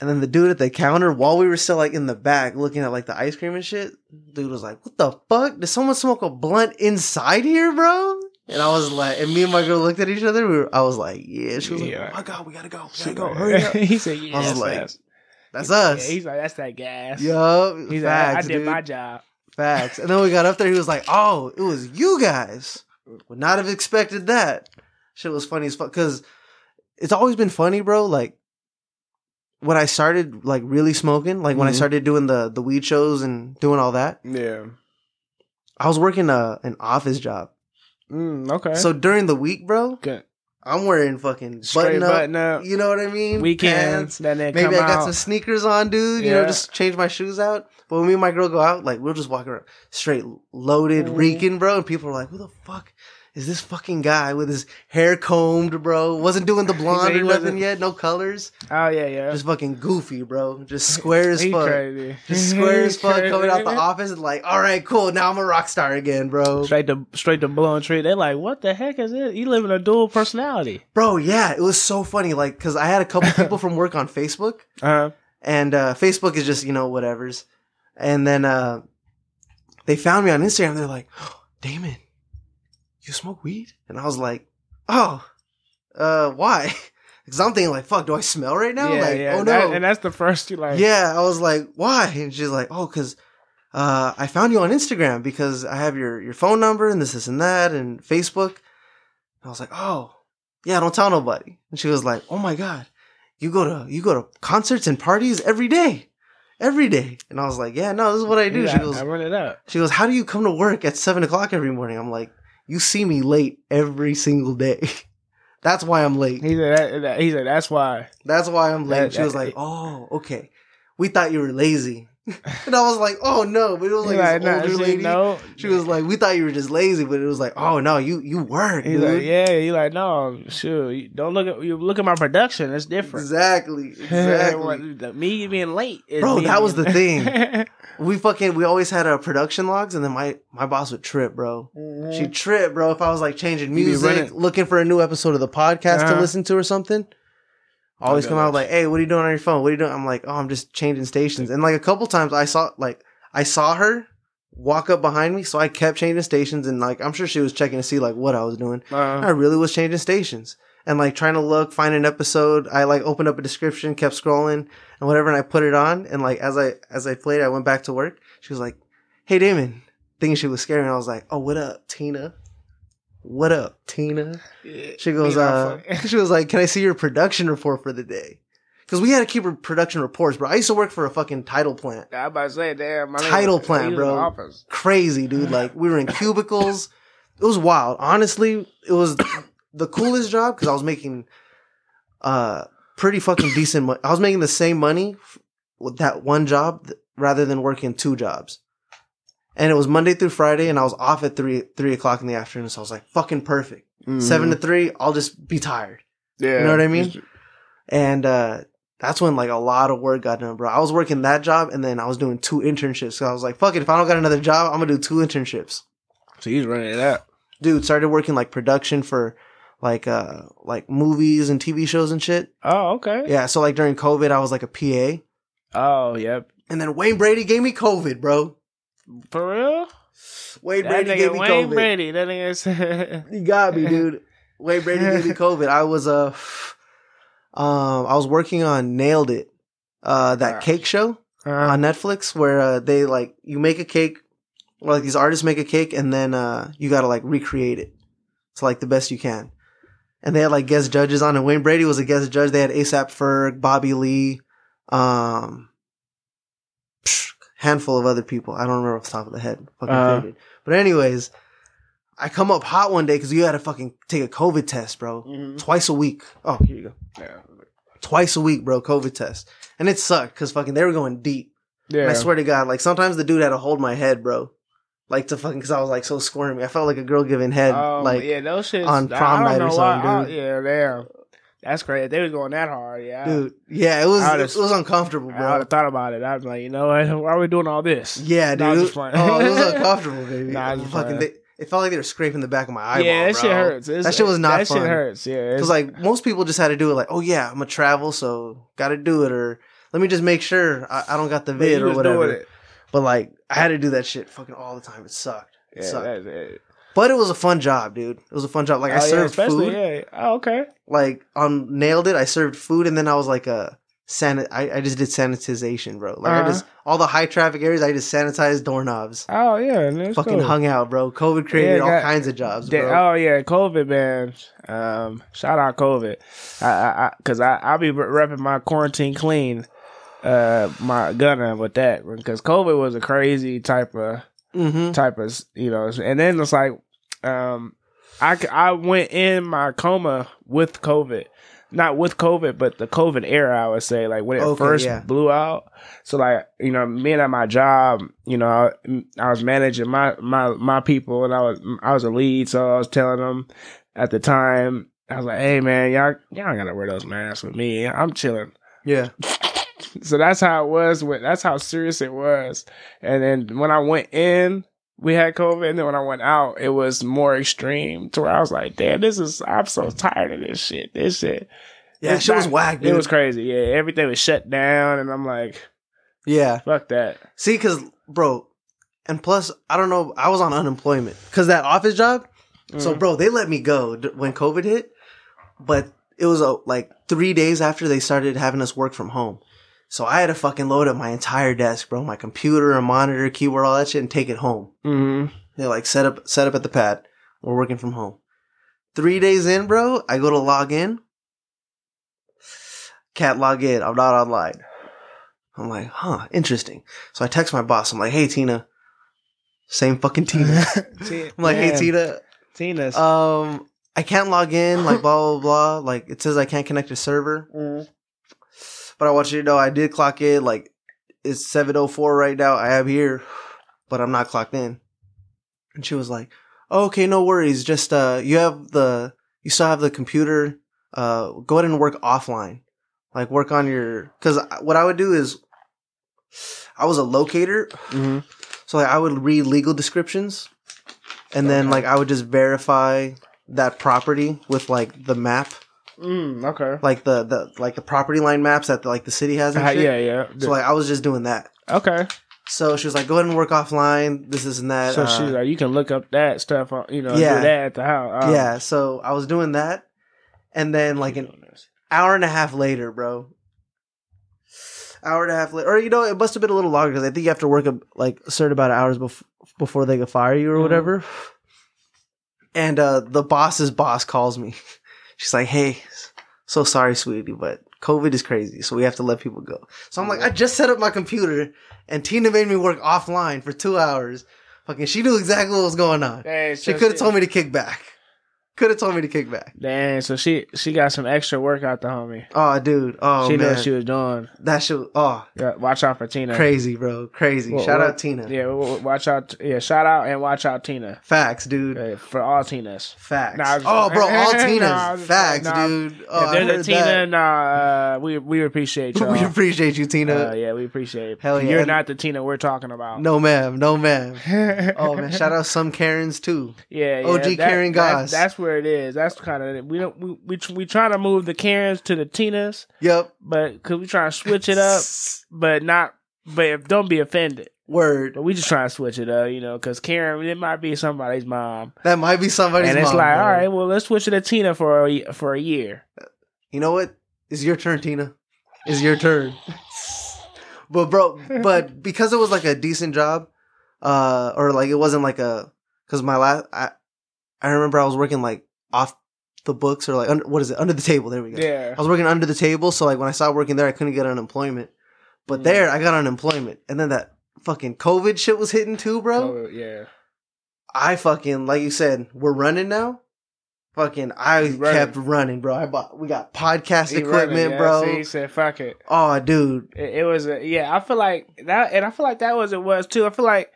And then the dude at the counter, while we were still like in the back looking at like the ice cream and shit, dude was like, "What the fuck? Did someone smoke a blunt inside here, bro?" And I was like, and me and my girl looked at each other. We were, I was like, "Yeah." She was Yeah. like, "Oh my god, we gotta go, we gotta go, hurry up." he said, "Yeah, I was that's like, fast." That's us. Yeah, he's like, "That's that gas." Yup, He's facts, like, "I did dude. my job." Facts. And then we got up there. He was like, "Oh, it was you guys." Would not have expected that. Shit was funny as fuck. Cause it's always been funny, bro. Like when I started like really smoking, like when I Mhm. started doing the the weed shows and doing all that, Yeah. I was working a an office job. Mm, okay. So during the week, bro, good. I'm wearing fucking Straight button up. button up. You know what I mean? Weekends. Then they Maybe come I got out. some sneakers on, dude. You know, Yeah. just change my shoes out. But when me and my girl go out, like we'll just walk around straight loaded, Mhm. reeking, bro. And people are like, "Who the fuck is this fucking guy with his hair combed, bro? Wasn't doing the blonde or nothing yet, no colors. Oh yeah, yeah. Just fucking goofy, bro. Just square as fuck." crazy. Just square as fuck coming out the office and like, all right, cool. Now I'm a rock star again, bro. Straight to straight to blowing tree. They're like, "What the heck is it? You live in a dual personality." Bro, yeah, it was so funny. Like, cause I had a couple people from work on Facebook. Uh, and uh, Facebook is just you know whatever's. And then uh, they found me on Instagram. They're like, oh, "Damon, you smoke weed?" And I was like, "Oh, uh, why?" Because I'm thinking like, "Fuck, do I smell right now?" yeah, like, yeah. oh That- no, and that's the first you like. yeah. I was like, "Why?" And she's like, "Oh, because." Uh, I found you on Instagram because I have your, your phone number and this, this, and that, and Facebook. And I was like, oh, yeah, don't tell nobody. And she was like, oh my god, you go to you go to concerts and parties every day, every day. And I was like, yeah, no, this is what I do. Yeah, She goes, I run it up. she goes, how do you come to work at seven o'clock every morning? I'm like, you see me late every single day. That's why I'm late. He said, that, that- "He said that's why." That's why I'm late. That- she was like, oh, okay. We thought you were lazy. and I was like, oh no, but it was He like, this nah, older she- lady. No, She was like, we thought you were just lazy, but it was like, oh no, you you work, He's dude. like, yeah. He like, no, sure. Don't look at you. Look at my production. It's different. Exactly, exactly. Me being late, is Bro, me that was the thing. we fucking we always had our production logs, and then my my boss would trip, bro. Mhm. She'd trip, bro. If I was like changing music, looking for a new episode of the podcast to Uh-huh. listen to or something. Always come out like, "Hey, what are you doing on your phone? What are you doing?" I'm like, "Oh, I'm just changing stations." And like a couple times, I saw like I saw her walk up behind me, so I kept changing stations, and like I'm sure she was checking to see like what I was doing. I Uh, really was changing stations and like trying to look, find an episode. I like opened up a description, kept scrolling and whatever, and I put it on. And like as I as I played, I went back to work. She was like, "Hey, Damon," thinking she was scared, and I was like, "Oh, what up, Tina? What up, Tina?" She goes, uh, she was like, "Can I see your production report for the day?" Because we had to keep production reports, bro. I used to work for a fucking title plant. I about to say, damn, my Title he plant, bro. Crazy, dude. Like we were in cubicles. It was wild. Honestly, it was the coolest job because I was making uh pretty fucking decent money. I was making the same money with that one job th- rather than working two jobs. And it was Monday through Friday, and I was off at three three o'clock in the afternoon. So I was like, "Fucking perfect." Seven to three, I'll just be tired. yeah, you know what I mean? And uh that's when like a lot of work got done, bro. I was working that job, and then I was doing two internships. So I was like, "Fuck it, if I don't got another job, I'm gonna do two internships." So he's running it up. Dude, started working like production for like uh like movies and TV shows and shit. Oh, okay. Yeah, so like during COVID, I was like a PA, Oh, yep. and then Wayne Brady gave me COVID, bro. For real? Wayne That Brady nigga gave me Wayne COVID. Wayne Brady. That nigga is. You got me, dude. Wayne Brady gave me COVID. I was uh, um, I was working on Nailed It, uh, that cake show Uh, on Netflix where uh, they like you make a cake, or like these artists make a cake, and then uh, you gotta like recreate it to like the best you can. And they had like guest judges on, and Wayne Brady was a guest judge. They had ASAP Ferg, Bobby Lee, um, handful of other people. I don't remember off the top of the head. Fucking Uh. faded. But anyways, I come up hot one day because you had to fucking take a COVID test, bro. mhm. Twice a week. Oh, here you go. Yeah. Twice a week, bro. COVID test, and it sucked because fucking they were going deep. Yeah. And I swear to God, like sometimes the dude had to hold my head, bro. Like to fucking because I was like so squirmy. I felt like a girl giving head, Um, like yeah, those shits on I prom don't night or know why- something, I- dude. yeah, damn. That's crazy. They was going that hard, yeah. dude. Yeah, it was it was uncomfortable, bro. I would have thought about it. I was like, you know what? Why are we doing all this? Yeah, Nah, dude. just playing. oh, it was uncomfortable, baby. Nah, just fucking, they, it felt like they were scraping the back of my eyeball. yeah, that bro. shit hurts. It's- That shit was not That fun. shit hurts. Yeah, Because like most people just had to do it, like, oh yeah, I'm gonna travel, so gotta do it, or let me just make sure I, I don't got the vid or whatever. it. But like, I had to do that shit fucking all the time. It sucked. It Yeah, sucked. it. But it was a fun job, dude. It was a fun job. Like I Oh, yeah, served especially, food. Yeah. Oh, okay. Like on nailed it. I served food, and then I was like a sanit. I, I just did sanitization, bro. Like I Uh-huh. just all the high traffic areas. I just sanitized doorknobs. Oh yeah, Fucking cool. hung out, bro. COVID created Yeah, all kinds of jobs, bro. Oh yeah, COVID man. Um, shout out COVID. I, I, I cause I, I'll be repping my quarantine clean, uh, my gunner with that because COVID was a crazy type of mm-hmm. type of you know, and then it's like, um, I I went in my coma with COVID. Not with COVID, but the COVID era, I would say, like when it Okay, first yeah. blew out. So, like you know, being at my job, you know, I, I was managing my my my people, and I was I was a lead, so I was telling them at the time, I was like, "Hey, man, y'all y'all gotta wear those masks with me. I'm chilling." Yeah. So that's how it was. With that's how serious it was. And then when I went in, we had COVID, and then when I went out, it was more extreme. To where I was like, "Damn, this is. I'm so tired of this shit. This shit. Yeah, It's shit was whack, dude. It was crazy. Yeah, everything was shut down, and I'm like, yeah. fuck that. See, because bro, and plus, I don't know. I was on unemployment because that office job. So, Mm. bro, they let me go d- when COVID hit, but it was uh, like three days after they started having us work from home. So I had to fucking load up my entire desk, bro, my computer, a monitor, keyboard, all that shit, and take it home. Mm-hmm. They're like set up, set up at the pad. We're working from home. Three days in, bro, I go to log in. Can't log in. I'm not online. I'm like, huh, interesting. So I text my boss. I'm like, hey, Tina. Same fucking Tina. I'm like, hey, Tina. Tina's. Um, I can't log in. Like, blah, blah, blah. Like, it says I can't connect to server. Mhm. But I want you to know I did clock in. Like, it's 7.04 right now. I am here, but I'm not clocked in. And she was like, oh, okay, no worries. Just, uh, you have the, you still have the computer. Uh, go ahead and work offline. Like, work on your, cause what I would do is, I was a locator. Mhm. So like, I would read legal descriptions. And then, Okay. like, I would just verify that property with, like, the map. Mm, okay. Like, the, the, like, the property line maps that, like, the city has and Uh, shit. yeah, yeah. So like I was just doing that. okay. So she was like, "Go ahead and work offline. This, isn't that." So Uh, she's like, you can look up that stuff on, you know, Yeah. do that at the house. Um, yeah. So I was doing that, and then like an hour and a half later, bro. Hour and a half later, or you know, it must have been a little longer because I think you have to work a, like a certain amount of hours bef- before they can fire you or Mhm. whatever. And uh the boss's boss calls me. She's like, "Hey, so sorry, sweetie, but COVID is crazy, so we have to let people go." So I'm like, "I just set up my computer, and Tina made me work offline for two hours. Fucking, she knew exactly what was going on. Dang, She so could have told me to kick back. Could have told me to kick back. Dang, so she she got some extra work out the homie. Oh, dude. Oh she knew what she was doing. that shit. Oh, Yeah, watch out for Tina. crazy, bro. Crazy. Well, Shout well, out Tina. Yeah, watch out. Yeah, shout out and watch out Tina Facts, dude. uh, for all Tinas. Facts. Nah, just- oh, bro, all Tinas. just- Facts, nah, dude. Oh, if there's a Tina, that. nah, uh, we we appreciate y'all. we appreciate you, Tina. Uh, yeah, we appreciate. Hell yeah. You're And- not the Tina we're talking about. No, ma'am. No, ma'am. oh man, shout out some Karens too. Yeah, yeah. OG Karen guys, that's, Goss. that's where it is. That's kind of we don't we we we trying to move the Karens to the Tinas, Yep. but because we trying to switch it up, but not. But if, don't be offended. Word. But we just trying to switch it up, you know, because Karen it might be somebody's mom, That might be somebody's and it's mom, like, bro. all right, well, let's switch it to Tina for a for a year. You know what? It's your turn, Tina. It's your turn. but bro, but because it was like a decent job, uh, or like it wasn't like a, because my last, I, I remember I was working like off the books or like under, what is it under the table? There we go. Yeah, I was working under the table, so like when I started working there, I couldn't get unemployment. But Mm. there, I got unemployment, and then that fucking COVID shit was hitting too, bro. Oh, yeah. I fucking like you said, we're running now. Fucking, I running. kept running, bro. I bought, we got podcast He equipment, running, yeah. bro. See, he said, "Fuck it." Oh, dude, It, it was a yeah. I feel like that, and I feel like that was it was too. I feel like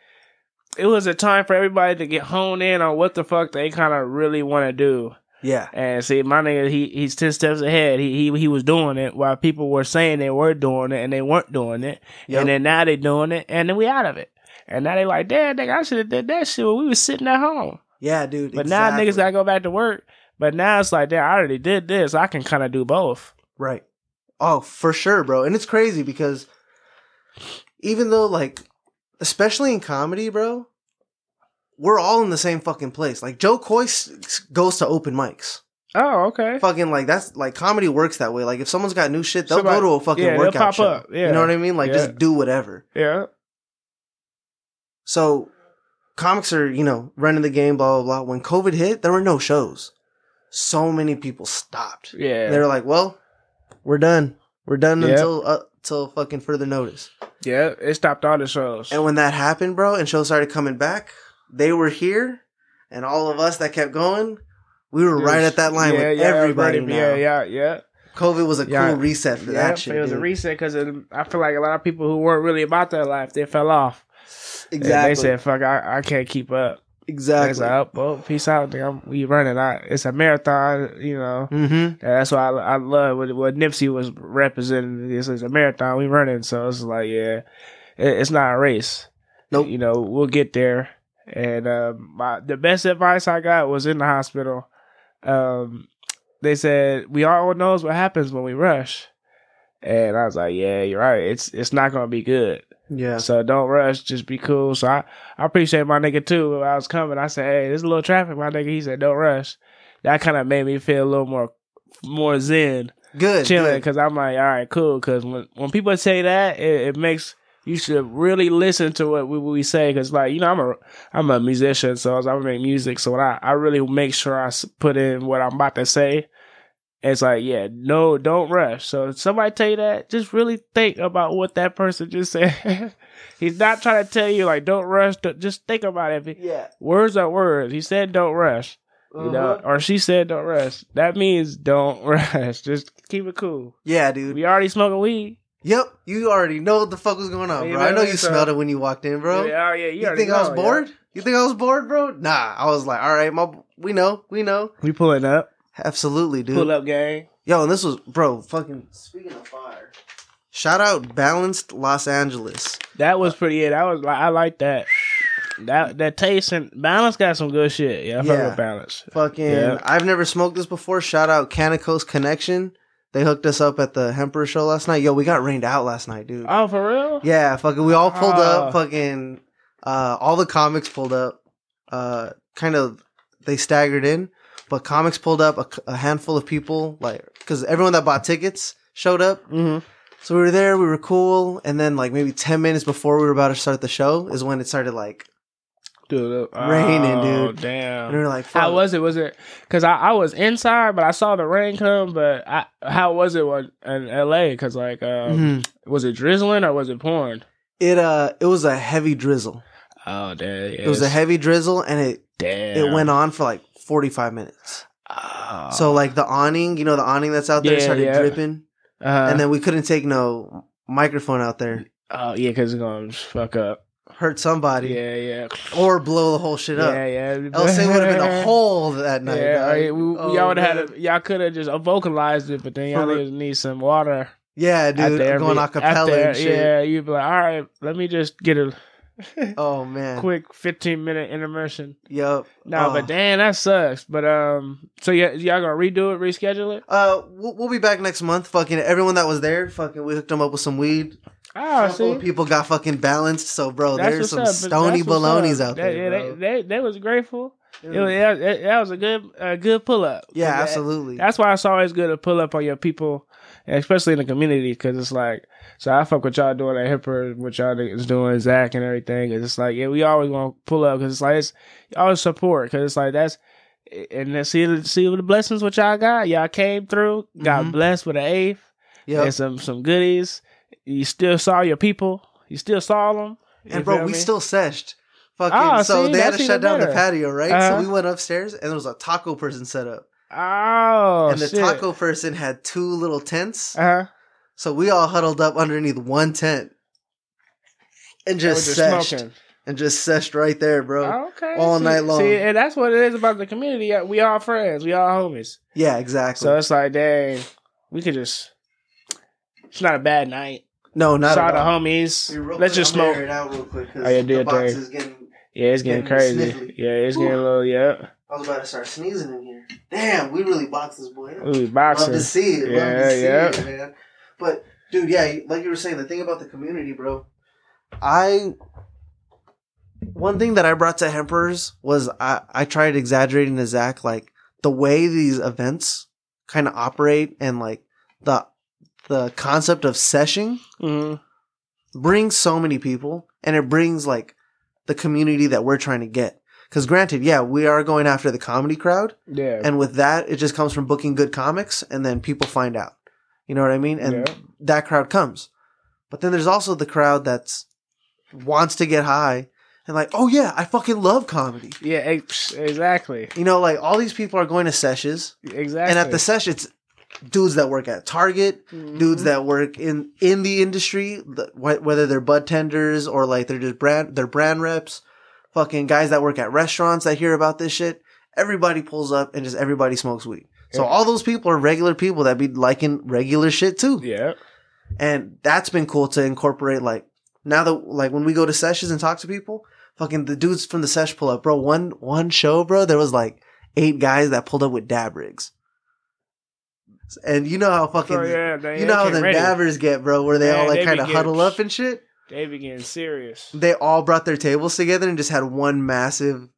it was a time for everybody to get honed in on what the fuck they kind of really want to do. Yeah. And see, my nigga, he he's ten steps ahead. He he he was doing it while people were saying they were doing it and they weren't doing it. Yep. And then now they doing it, and then we out of it. And now they like, damn, nigga, I should have did that shit when we was sitting at home. Yeah, dude. But now exactly. niggas gotta go back to work. But now it's like, damn, I already did this. I can kind of do both. Right. Oh, for sure, bro. And it's crazy because even though, like, especially in comedy, bro, we're all in the same fucking place. Like, Jo Koy s- goes to open mics. Oh, okay. Fucking, like, that's, like, comedy works that way. Like, if someone's got new shit, they'll Somebody- go to a fucking yeah, they'll workout pop show. up. Yeah. You know what I mean? Like, Yeah. just do whatever. Yeah. So, comics are, you know, running the game, blah, blah, blah. When COVID hit, there were no shows. So many people stopped. Yeah. They were like, well, we're done. We're done until, uh, until fucking further notice. yeah. It stopped all the shows. And when that happened, bro, and shows started coming back, they were here, and all of us that kept going, we were right at that line with everybody. now. Yeah, yeah, yeah. COVID was a Yeah. cool reset for yeah, that shit. It was a reset because I feel like a lot of people who weren't really about that life, they fell off. And exactly. They said, "Fuck, I, I can't keep up." Exactly. Like, oh, well, peace out. I'm- We running. I, it's a marathon, you know. mm-hmm. That's why I, I love what, what Nipsey was representing. This is a marathon. We running, so it's like, yeah, it, it's not a race. Nope. You know, we'll get there. And um, my the best advice I got was in the hospital. Um, they said we all knows what happens when we rush, and I was like, yeah, you're right. It's it's not gonna be good. Yeah. So don't rush. Just be cool. So I, I appreciate my nigga too. When I was coming, I said, hey, there's a little traffic, my nigga. He said, don't rush. That kind of made me feel a little more more zen, Good. chilling. good. Because I'm like, all right, cool. Because when when people say that, it, it makes you should really listen to what we, we say. Because like you know, I'm a I'm a musician, so I make music. So when I I really make sure I put in what I'm about to say. It's like, yeah, no, don't rush. So if somebody tell you that, just really think about what that person just said. He's not trying to tell you like don't rush. don't- Just think about it. Yeah. Words are words. He said don't rush. You know, Uh-huh. or she said don't rush. That means don't rush. Just keep it cool. Yeah, dude. We already smoking weed. Yep. You already know what the fuck was going on, You bro. I know you so- smelled it when you walked in, bro. Yeah, oh, yeah. You, You think I was know, yeah. bored? You think I was bored, bro? Nah. I was like, all right, my we know, we know. We pulling up. Absolutely, dude. Pull up gang. Yo, and this was, bro, fucking, speaking of fire. Shout out Balanced Los Angeles. That was pretty. Yeah, that was like I like that. That that taste and balance got some good shit. Yeah, I fuck Yeah. with balance. Fucking, Yeah. I've never smoked this before. Shout out Canicos Connection. They hooked us up at the Hemper show last night. Yo, we got rained out last night, dude. Oh, for real? Yeah, fucking, we all pulled Ah. up. Fucking, uh, all the comics pulled up. Uh, kind of, they staggered in, but comics pulled up. A, a handful of people, like, because everyone that bought tickets showed up. Mm-hmm. So we were there, we were cool, and then like maybe ten minutes before we were about to start the show is when it started like, Dude, Raining, oh, dude. Damn. and we were like, How was it? Was it because I, I was inside, but I saw the rain come. But I, how was it when, in L.A.? Because like, um, Mhm. was it drizzling or was it pouring? It uh, it was a heavy drizzle. Oh damn! It was a heavy drizzle, and it damn. it went on for like forty five minutes. Oh. So like the awning, you know, the awning that's out there Yeah, started yeah. dripping, uh, and then we couldn't take no microphone out there. oh yeah, because it's gonna fuck up. Hurt somebody Yeah, yeah, or blow the whole shit up. yeah, yeah. Else it would have been a hole that night. Yeah. I- we, Oh, y'all would have had a, y'all could have just vocalized it, but then y'all need some water. Yeah, dude, after going after- acapella and shit. Yeah, you'd be like, all right, let me just get a Oh man. quick fifteen minute intermission. Yup. No, Oh. but damn, that sucks. But um, so y- y'all gonna redo it, reschedule it? Uh, we'll, we'll be back next month. Fucking everyone that was there, fucking, we hooked them up with some weed. Oh, couple see, people got fucking balanced. So, bro, That's there's some up, stony balonies out That- there. yeah, they, they they was grateful. It Yeah, was, that, that- that was a good a good pull up. yeah, That- absolutely. That's why it's always good to pull up on your people, especially in the community, because it's like, so I fuck with y'all doing that hipper, what y'all is doing, Zach and everything. Cause it's like, yeah, we always gonna pull up because it's like, it's always support because it's like, that's, and then see, see the blessings what y'all got. Y'all came through, got Mhm. blessed with an eighth Yep. and some, some goodies. You still saw your people. You still saw them. And bro, we still seshed. Fucking, Ah, so see, they had to shut down the patio, right? Uh-huh. So we went upstairs, and there was a taco person set up, Oh, and the shit. taco person had two little tents. Uh-huh. So we all huddled up underneath one tent and just seshed. smoking. and just seshed right there, bro. Okay. all see, night long. See, and that's what it is about the community. We all friends. We all homies. Yeah, exactly. So it's like, dang, we could just. It's not a bad night. no, not Saw the all. homies. Hey, Let's just smoke. it out real quick Oh, yeah, do the it, box is getting. Yeah, it's getting Getting crazy. sniffly. Yeah, it's getting a little. Yeah. I was about to start sneezing in here. Damn, we really boxed this boy. up. Ooh, Love boxing. to see it. Love Yeah, to see yeah. it, man. But dude, yeah, like you were saying, the thing about the community, bro. I one thing that I brought to Hempers was I I tried exaggerating to Zach like the way these events kind of operate and like the the concept of seshing hmm brings so many people and it brings like the community that we're trying to get. Because granted, yeah, we are going after the comedy crowd, Yeah. and with that, it just comes from booking good comics, and then people find out. You know what I mean? And Yeah. that crowd comes. But then there's also the crowd that's wants to get high and like, oh yeah, I fucking love comedy. yeah. ex- Exactly. You know, like all these people are going to sessions, Exactly. and at the sesh, it's dudes that work at Target, Mhm. dudes that work in in the industry, the- wh- whether they're bud tenders or like they're just brand they're brand reps, fucking guys that work at restaurants that hear about this shit. Everybody pulls up and just everybody smokes weed. So all those people are regular people that be liking regular shit too. Yeah. And that's been cool to incorporate like now that like when we go to sessions and talk to people, fucking the dudes from the sesh pull up, bro. One one show, bro, there was like eight guys that pulled up with dab rigs. And you know how fucking So yeah, they, you know how the dabbers get, bro, where they Man, all like kind of huddle up and shit. They be getting serious. They all brought their tables together and just had one massive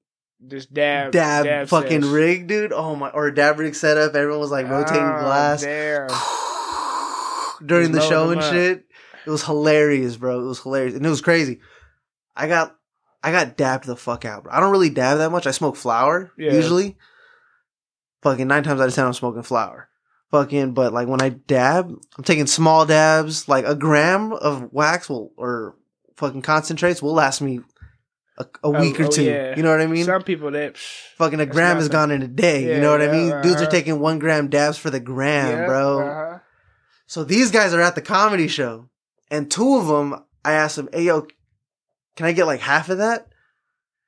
Just dab, dab, fucking sesh. rig, dude. Oh my, or dab rig setup. Everyone was like rotating Oh, glass during the show and up. shit. It was hilarious, bro. It was hilarious, and it was crazy. I got, I got dabbed the fuck out, bro. I don't really dab that much. I smoke flower Yeah. usually. Fucking nine times out of ten, I'm smoking flower. Fucking, but like when I dab, I'm taking small dabs. Like a gram of wax will or fucking concentrates will last me a, a week or oh, two. yeah. You know what I mean? Some people that fucking a gram is gone in a day. you know what I yeah, mean? Dudes are uh-huh. taking one gram dabs for the gram, yeah, bro. uh-huh. So these guys are at the comedy show, and two of them, I asked them, "Hey, yo, can I get like half of that?"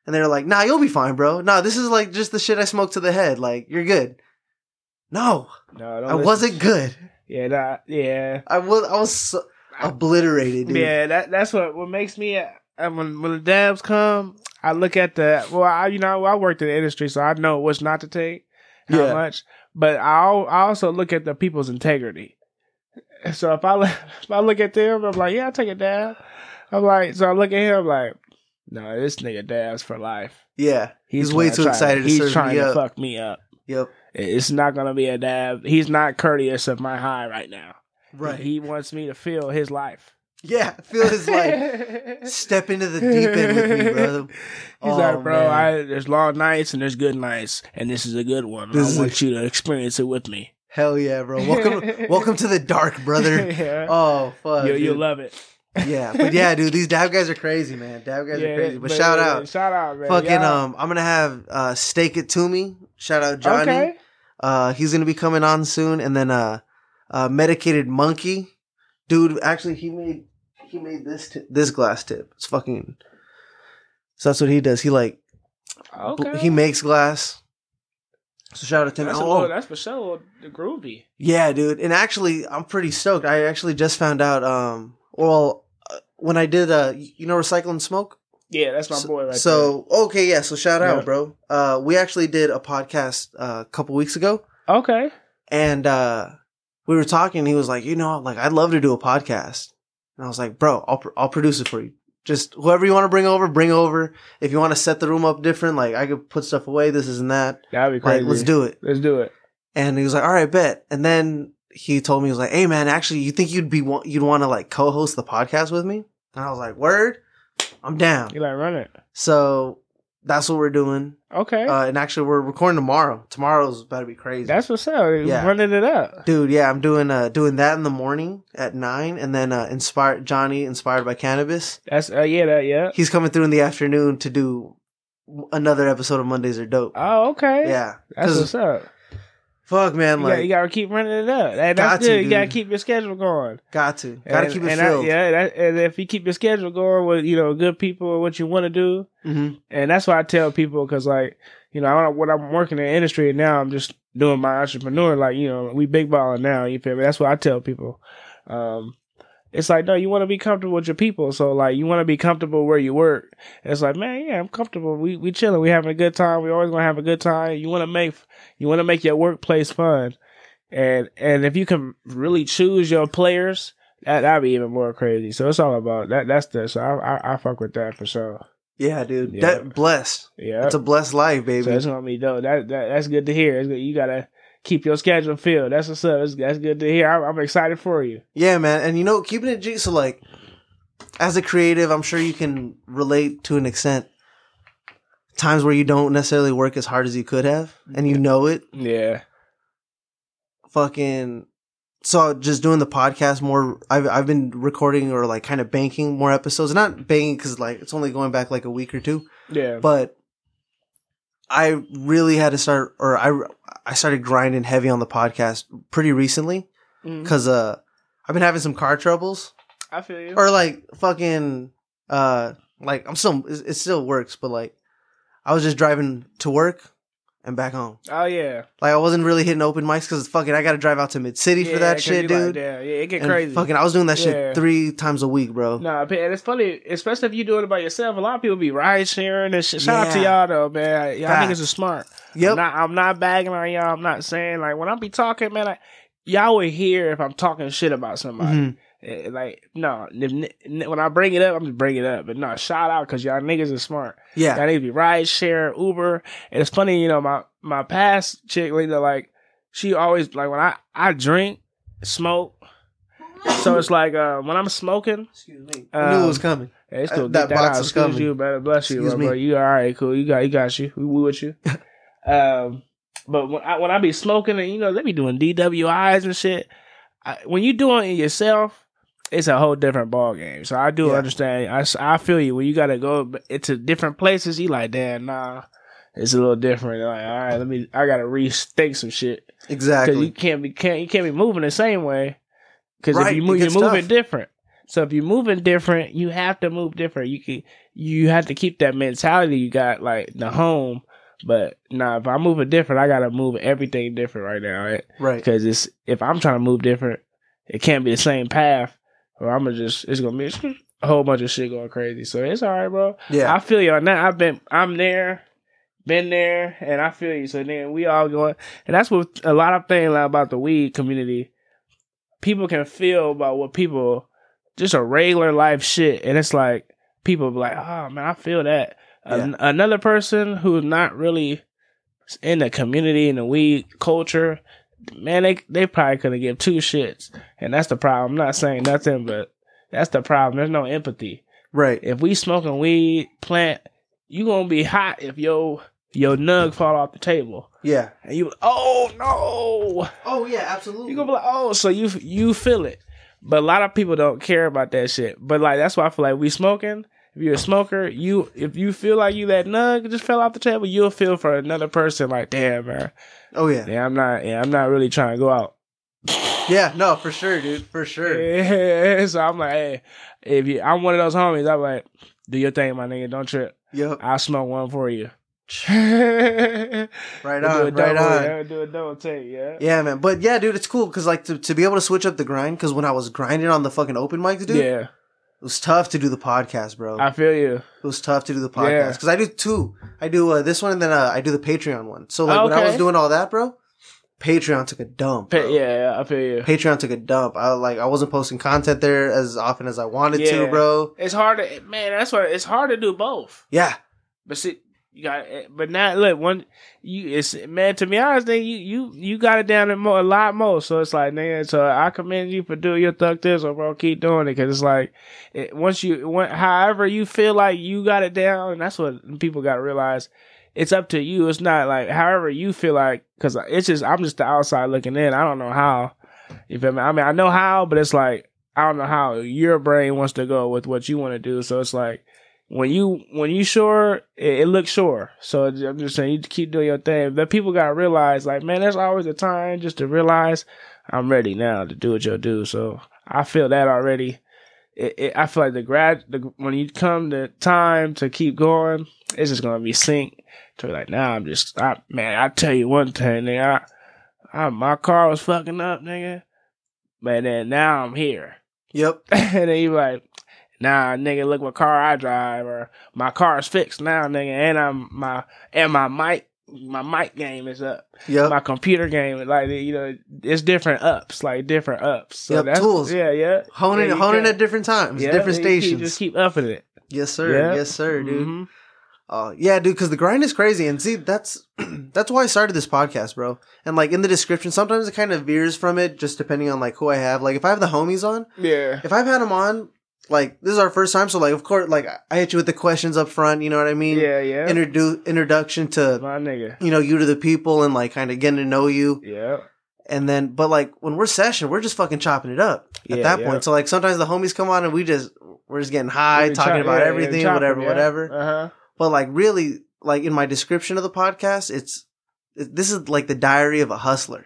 And they're like, "Nah, you'll be fine, bro. Nah, this is like just the shit I smoked to the head. Like you're good." No, No, I listen. wasn't good. Yeah, nah, yeah, I was, I was so obliterated, dude. yeah. That that's what what makes me. Uh, when when the dabs come, I look at the well. I you know I worked in the industry, so I know what's not to take, how Yeah. much. But I I also look at the people's integrity. So if I look- if I look at them, I'm like, yeah, I take a dab. I'm like, so I look at him like, no, this nigga dabs for life. Yeah, he's, trying way too excited to He's trying to up. fuck me up. Yep, It's not gonna be a dab. He's not courteous of my high right now. right. He wants me to feel his life. yeah, feel his life. step into the deep end with me, brother. He's Oh, like, bro. I there's long nights and there's good nights, and this is a good one. This I want you to experience it with me. Hell yeah, bro. Welcome, welcome to the dark, brother. yeah. Oh fuck, you, you'll love it. Yeah, but yeah, dude, these dab guys are crazy, man. Dab guys are crazy. But, shout yeah, out, shout out, man. fucking Y'all- um, I'm gonna have uh, stake it to me. Shout out Johnny. Okay. Uh, he's gonna be coming on soon, and then uh, uh, medicated monkey, dude. Actually, he made he made this t- this glass tip. It's fucking. So that's what he does. He like Okay. he makes glass. So shout out to him. that's, Oh, little, that's for sure the groovy. Yeah, dude. And actually, I'm pretty stoked. I actually just found out. Um, well, uh, when I did, uh, you know, recycle and smoke. Yeah, that's my boy right so okay, yeah. So shout out, Yeah. bro. Uh, we actually did a podcast uh, a couple weeks ago. Okay. and uh, we were talking. He was like, you know, like I'd love to do a podcast, and I was like, bro, I'll pr- I'll produce it for you. Just whoever you want to bring over, bring over. If you want to set the room up different, like I could put stuff away. This isn't that. That'd be Like, let's do it. Let's do it. And he was like, "All right, bet." And then he told me he was like, "Hey, man, actually, you think you'd be you'd want to like co-host the podcast with me?" And I was like, "Word, I'm down." You like run it. So that's what we're doing. Okay. Uh, and actually, we're recording tomorrow. Tomorrow's about to be crazy, that's what's up. yeah. Running it up. dude. Yeah, I'm doing uh doing that in the morning at nine, and then uh, inspired Johnny, inspired by cannabis. That's uh, yeah, that yeah. He's coming through in the afternoon to do another episode of Mondays are dope. Oh, okay. Yeah, That's what's up. Fuck, man. You, Like, got, you gotta keep running it up. And that's Got to, good. you gotta keep your schedule going. got to, got to And- keep it and I- filled. yeah, that, and if you keep your schedule going with you know good people what you want to do, hmm and that's why I tell people because like you know I don't, when I'm working in the industry and now I'm just doing my entrepreneur like you know we big balling now. You feel me? That's what I tell people. Um, it's like no, you want to be comfortable with your people, so like you want to be comfortable where you work. It's like man, yeah, I'm comfortable. We we chilling. We having a good time. We always gonna have a good time. You want to make you want to make your workplace fun, and and if you can really choose your players. That that'd be even more crazy. So it's all about that. That's the so I I, I fuck with that for sure. Yeah, dude. Yeah. That blessed. Yeah, It's a blessed life, baby. so it's gonna be dope. That, that that's good to hear. It's good. You gotta keep your schedule filled. That's what's up. That's, that's good to hear. I'm, I'm excited for you. Yeah, man. And you know, keeping it G, so like, as a creative, I'm sure you can relate to an extent. Times where you don't necessarily work as hard as you could have, and you know it. Yeah, Fucking. So just doing the podcast more. I've I've been recording or like kind of banking more episodes. Not banking because like it's only going back like a week or two, yeah, but I really had to start, or I I started grinding heavy on the podcast pretty recently because uh I've been having some car troubles. I feel you. or like fucking uh like I'm still it it still works, but like I was just driving to work and back home. oh yeah, Like I wasn't really hitting open mics because fucking I got to drive out to Mid City yeah, for that shit, you like, dude. yeah, yeah, it get And crazy. Fucking, I was doing that shit Yeah. three times a week, bro. Nah, and it's funny, especially if you doing it by yourself. A lot of people be ride sharing and shit. Shout out to y'all though, man. Y'all Facts. niggas are smart. Yep. I'm not, I'm not bagging on y'all. I'm not saying like when I be talking, man. Like, y'all will hear if I'm talking shit about somebody. Mhm. Eh, Like no, if, when I bring it up, I'm just bring it up. But no, shout out because y'all niggas are smart. Yeah. Y'all need to be ride share, Uber. And it's funny, you know, my my past chick, know, like she always like when I I drink, smoke. So it's like uh, when I'm smoking, Excuse me. I knew it was Um, coming. hey, still Uh, that that, box out. is Excuse coming. you, better bless you, Excuse bro, bro. You all right? Cool. You got you got you. We, we with you. um, but when I when I be smoking and you know they be doing DWIs and shit. I, when you doing it yourself, it's a whole different ball game. So I do Yeah. understand. I feel you when you got to go into different places. You like, damn, nah, it's a little different. Like, all right, let me. I gotta rethink some shit Exactly. because you can't be can't you can't be moving the same way. Because Right, if you move, you're moving tough. different. So if you're moving different, you have to move different. You can you have to keep that mentality you got like the home. But nah, if I'm moving different, I gotta move everything different right now, right? right. Because it's if I'm trying to move different, it can't be the same path. Or I'm gonna just it's gonna be a whole bunch of shit going crazy. So it's all right, bro. Yeah. I feel you on that. I've been, I'm there, been there, and I feel you. So then we all going, and that's what a lot of things about the weed community. People can feel about what people, just a regular life shit, and it's like people be like, oh man, I feel that. An- another person who's not really in the community in the weed culture, man, they they probably couldn't give two shits, and that's the problem. I'm not saying nothing, but that's the problem. There's no empathy right. if we smoking weed plant, you gonna be hot if yo your nug fall off the table. Yeah. And you oh no. Oh yeah. Absolutely. You gonna be like, oh, so you you feel it. But a lot of people don't care about that shit. But like that's why I feel like we smoking. If you're a smoker, you if you feel like you that nug just fell off the table, you'll feel for another person like, damn man, oh yeah. yeah, I'm not, yeah, I'm not really trying to go out. Yeah. No, for sure, dude. For sure. Yeah, so I'm like, hey, if you, I'm one of those homies, I'm like, do your thing, my nigga, don't trip. Yep. I'll smoke one for you. Right on. Right on. Yeah, do a double take, yeah. Yeah, man. But yeah, dude, it's cool because like to, to be able to switch up the grind. Because when I was grinding on the fucking open mics, dude, Yeah, it was tough to do the podcast, bro. I feel you. it was tough to do the podcast because I do two. I do uh, this one and then uh, I do the Patreon one. So like when I was doing all that, bro, Patreon took a dump. Pa- yeah, yeah, I feel you. Patreon took a dump. I like I wasn't posting content there as often as I wanted Yeah. to, bro. It's hard to, man. That's why it's hard to do both. Yeah, But see, you got, eh, but now look, one, you, it's man. To be honest, then you, you, you got it down more, a lot more. So it's like, man. So I commend you for doing your thug this, or bro, keep doing it because it's like, it, once you, when, however you feel like you got it down, and that's what people got to realize. It's up to you. It's not like however you feel like, because it's just I'm just the outside looking in. I don't know how. You feel me? I mean, I know how, but it's like I don't know how your brain wants to go with what you want to do. So it's like when you when you sure, it, it looks sure. So I'm just saying, you keep doing your thing. But people gotta realize, like, man, there's always a time just to realize I'm ready now to do what you'll do. So I feel that already. It, it, I feel like the grad, the, when you come the time to keep going, it's just gonna be sync. To be like, now I'm just, I, man, I tell you one thing, nigga, I, I, my car was fucking up, nigga, but then now I'm here, Yep. and then you like, nah, nigga, look what car I drive, or my car is fixed now, nigga, and I'm my and my mic, my mic game is up Yeah. my computer game, like you know, it's different ups, like different ups. So Yep, that's tools. Yeah, yeah. honing Yeah, honing at different times, yeah, different you stations. just keep upping it. yes, sir. Yeah. Yes, sir, dude. Mhm. Uh, yeah, dude, because the grind is crazy, and see, that's that's why I started this podcast, bro. And like in the description, sometimes it kind of veers from it, just depending on like who I have. Like if I have the homies on, Yeah. if I've had them on, like this is our first time, so like of course, like I hit you with the questions up front. You know what I mean? Yeah, yeah. Introdu- introduction to my nigga. you know you to the people and like kind of getting to know you, Yeah. and then but like when we're session, we're just fucking chopping it up at Yeah, that yeah. point. So like sometimes the homies come on and we just we're just getting high, talking chop- about yeah, everything, yeah, whatever, whatever. Uh-huh. But like really, like in my description of the podcast, it's it, this is like the diary of a hustler.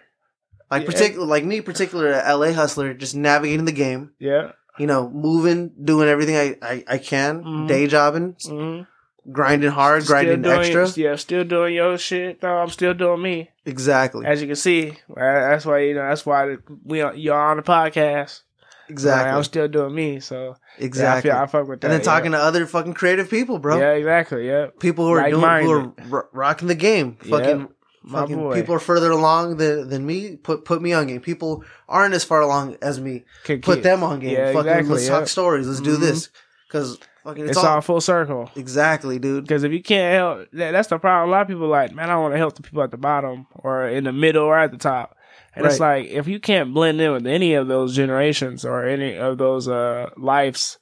Like particular, like me, particular LA hustler, just navigating the game. Yeah. You know, moving, doing everything I I, I can, Mhm. day jobbing, Mm-hmm. grinding hard, grinding doing, extra. Yeah, still doing your shit. No, I'm still doing me. Exactly, As you can see, that's why you know. That's why we you're on the podcast. exactly, I'm still doing me. So exactly. Yeah, I, feel, I fuck with that. and then yeah. talking to other fucking creative people, bro. Yeah, exactly. Yeah. People who are doing, who are rocking the game. Fucking, my fucking people are further along than, than me. Put put me on game. People aren't as far along as me. Could put keep- them on game. Yeah, fucking exactly, let's yeah. talk stories. Let's do Mhm. this because fucking it's, It's, all, all full circle. exactly, dude. Because if you can't help, that, that's the problem. A lot of people are like, man, I want to help the people at the bottom or in the middle or at the top. And it's like if you can't blend in with any of those generations or any of those uh lives,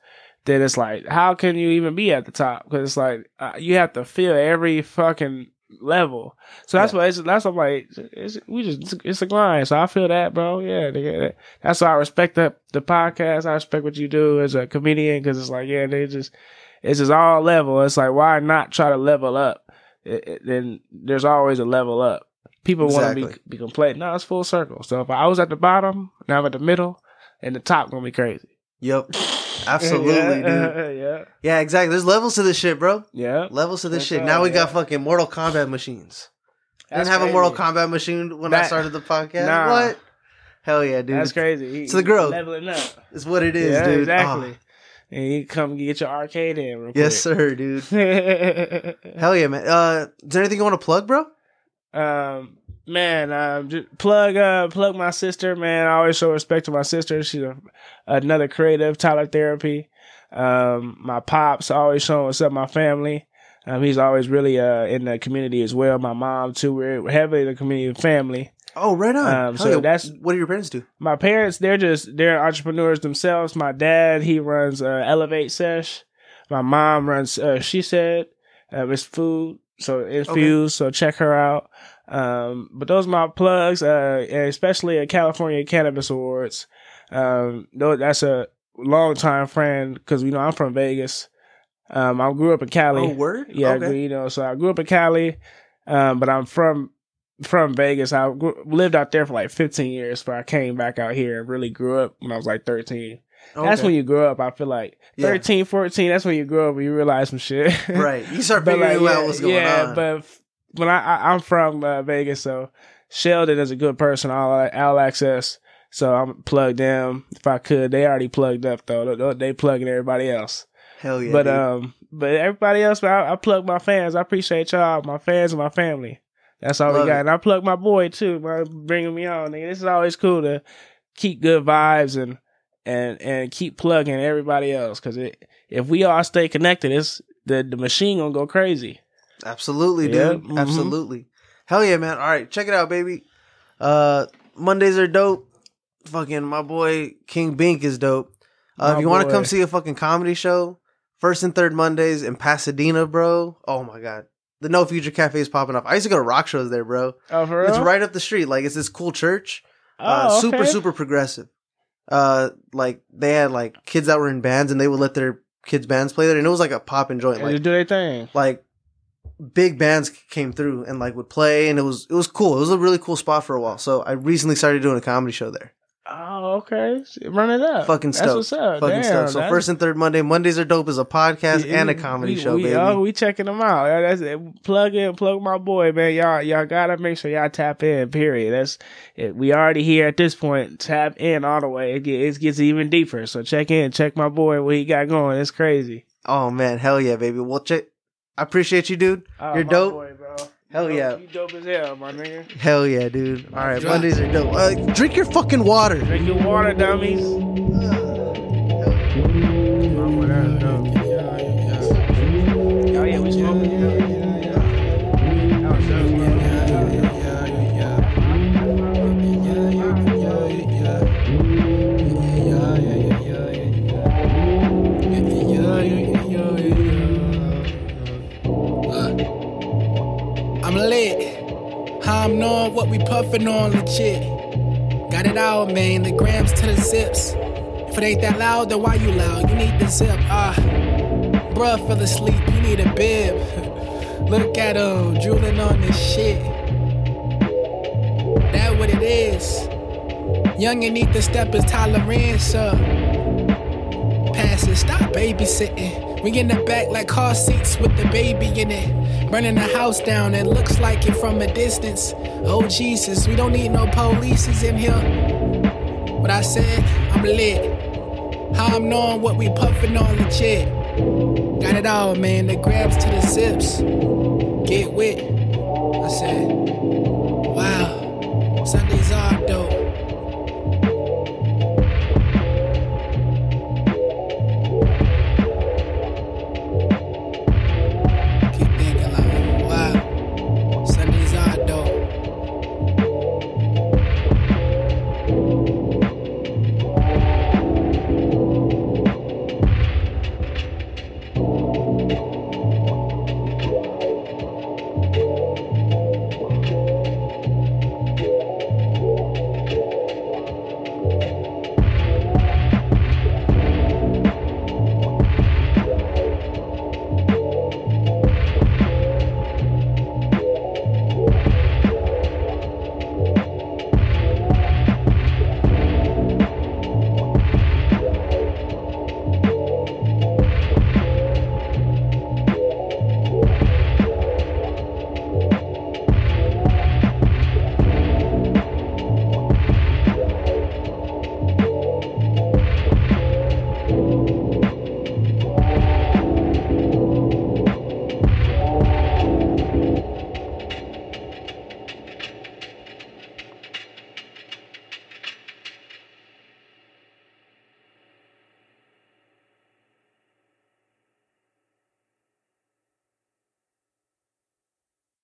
then it's like, how can you even be at the top? Because it's like uh, you have to feel every fucking level. So that's Yeah. why it's that's why I'm like it's, we just it's a grind. So I feel that, bro. Yeah, nigga, that's why I respect the the podcast. I respect what you do as a comedian because it's like yeah, they just it's just all level. It's like why not try to level up? Then there's always a level up. People want to be be complete. No, it's full circle. So if I was at the bottom, now I'm at the middle, and the top gonna be crazy. Yep, absolutely, yeah, dude. yeah, Yeah, exactly. There's levels to this shit, bro. yeah. Levels to this That's shit. right, now we got fucking Mortal Kombat machines. I didn't have a. Mortal Kombat machine when I started the podcast. Nah. What? Hell yeah, dude. That's crazy. It's the growth. leveling up. It's what it is, yeah, dude. exactly. Ah, And you come get your arcade in. Real yes, sir, dude. Hell yeah, man. Uh, is there anything you want to plug, bro? um, man, um, just plug, uh, plug my sister. Man, I always show respect to my sister. She's a, another creative, Tyler Therapy. Um, my pops always showing what's up. My family. Um, he's always really uh in the community as well. My mom too. We're heavily in the community family. Oh, right on. Um, so yeah. that's- what do your parents do? my parents they're just they're entrepreneurs themselves my dad he runs uh, elevate sesh my mom runs uh, she said uh, it's food so infused so check her out um, but those are my plugs uh, especially at california cannabis awards um, that's a long time friend because you know i'm from vegas um, i grew up in cali Oh, word. yeah, Okay. you know, so I grew up in Cali, um, but I'm from from Vegas. I grew, lived out there for like 15 years, but I came back out here and really grew up when I was like 13. That's when you grow up. I feel like Yeah. 13, 14. That's when you grow up and you realize some shit. right. You start but figuring like, out yeah, what's going yeah, on. but f- when I, I I'm from uh, Vegas, so Sheldon is a good person. All all access. So I'm plugged them if I could. They already plugged up though. They- plugging everybody else Hell yeah. but dude. um, but everybody else, I, I plug my fans. I appreciate y'all, my fans and my family. That's all Love we got. it. And I plug my boy too, man, bringing me on. Nigga. This is always cool to keep good vibes and and and keep plugging everybody else because it, if we all stay connected, it's the the machine gonna go crazy. Absolutely, dude. mhm. Absolutely. Hell yeah, man. All right, check it out, baby. Uh, Mondays are dope. Fucking my boy King Bink is dope. Uh, My if you want to come see a fucking comedy show, first and third Mondays in Pasadena, bro. Oh my god, the No Future Cafe is popping up. I used to go to rock shows there, bro. Oh, for real? It's right up the street. Like it's this cool church. Oh, uh, super okay. super progressive. Uh, like they had like kids that were in bands and they would let their kids bands play there, and it was like a joint. And Like they do their thing. like big bands came through and like would play, and it was it was cool. It was a really cool spot for a while. So I recently started doing a comedy show there. Oh, okay. Run it up. Fucking stuff. That's what's up. Fucking Damn, stuff. So first and third Monday, Mondays are dope as a podcast we- and a comedy we, show, we, baby. Oh, we checking them out. That's it. Plug in, plug my boy, man. Y'all, y'all gotta make sure y'all tap in. Period. That's it. We already here at this point. Tap in all the way. It, get, it gets even deeper. So check in, check my boy. What he got going? It's crazy. Oh man, hell yeah, baby. Well, check. I appreciate you, dude. Oh, You're dope. boy, bro. Hell You yeah. dope- You dope as hell, my nigga. Hell yeah, dude. All right, Drop. Mondays are dope. Uh, drink your fucking water. Drink your water, dummies. Oh yeah, we smoking. I'm knowing what we puffin' on legit. Got it out, man. The grams to the zips. If it ain't that loud, then why you loud? You need the zip. Ah, bruh fell asleep. You need a bib. Look at him drooling on this shit. That what it is. Young and need to step his tolerance up. Pass it, stop babysitting. We in the back like car seats with the baby in it. Burning the house down, it looks like it from a distance. Oh Jesus, we don't need no polices in here. What I said, I'm lit. How I'm knowing what we puffin' on the legit. Got it all, man. The grabs to the zips. Get wit. I said, wow. Sundays dope.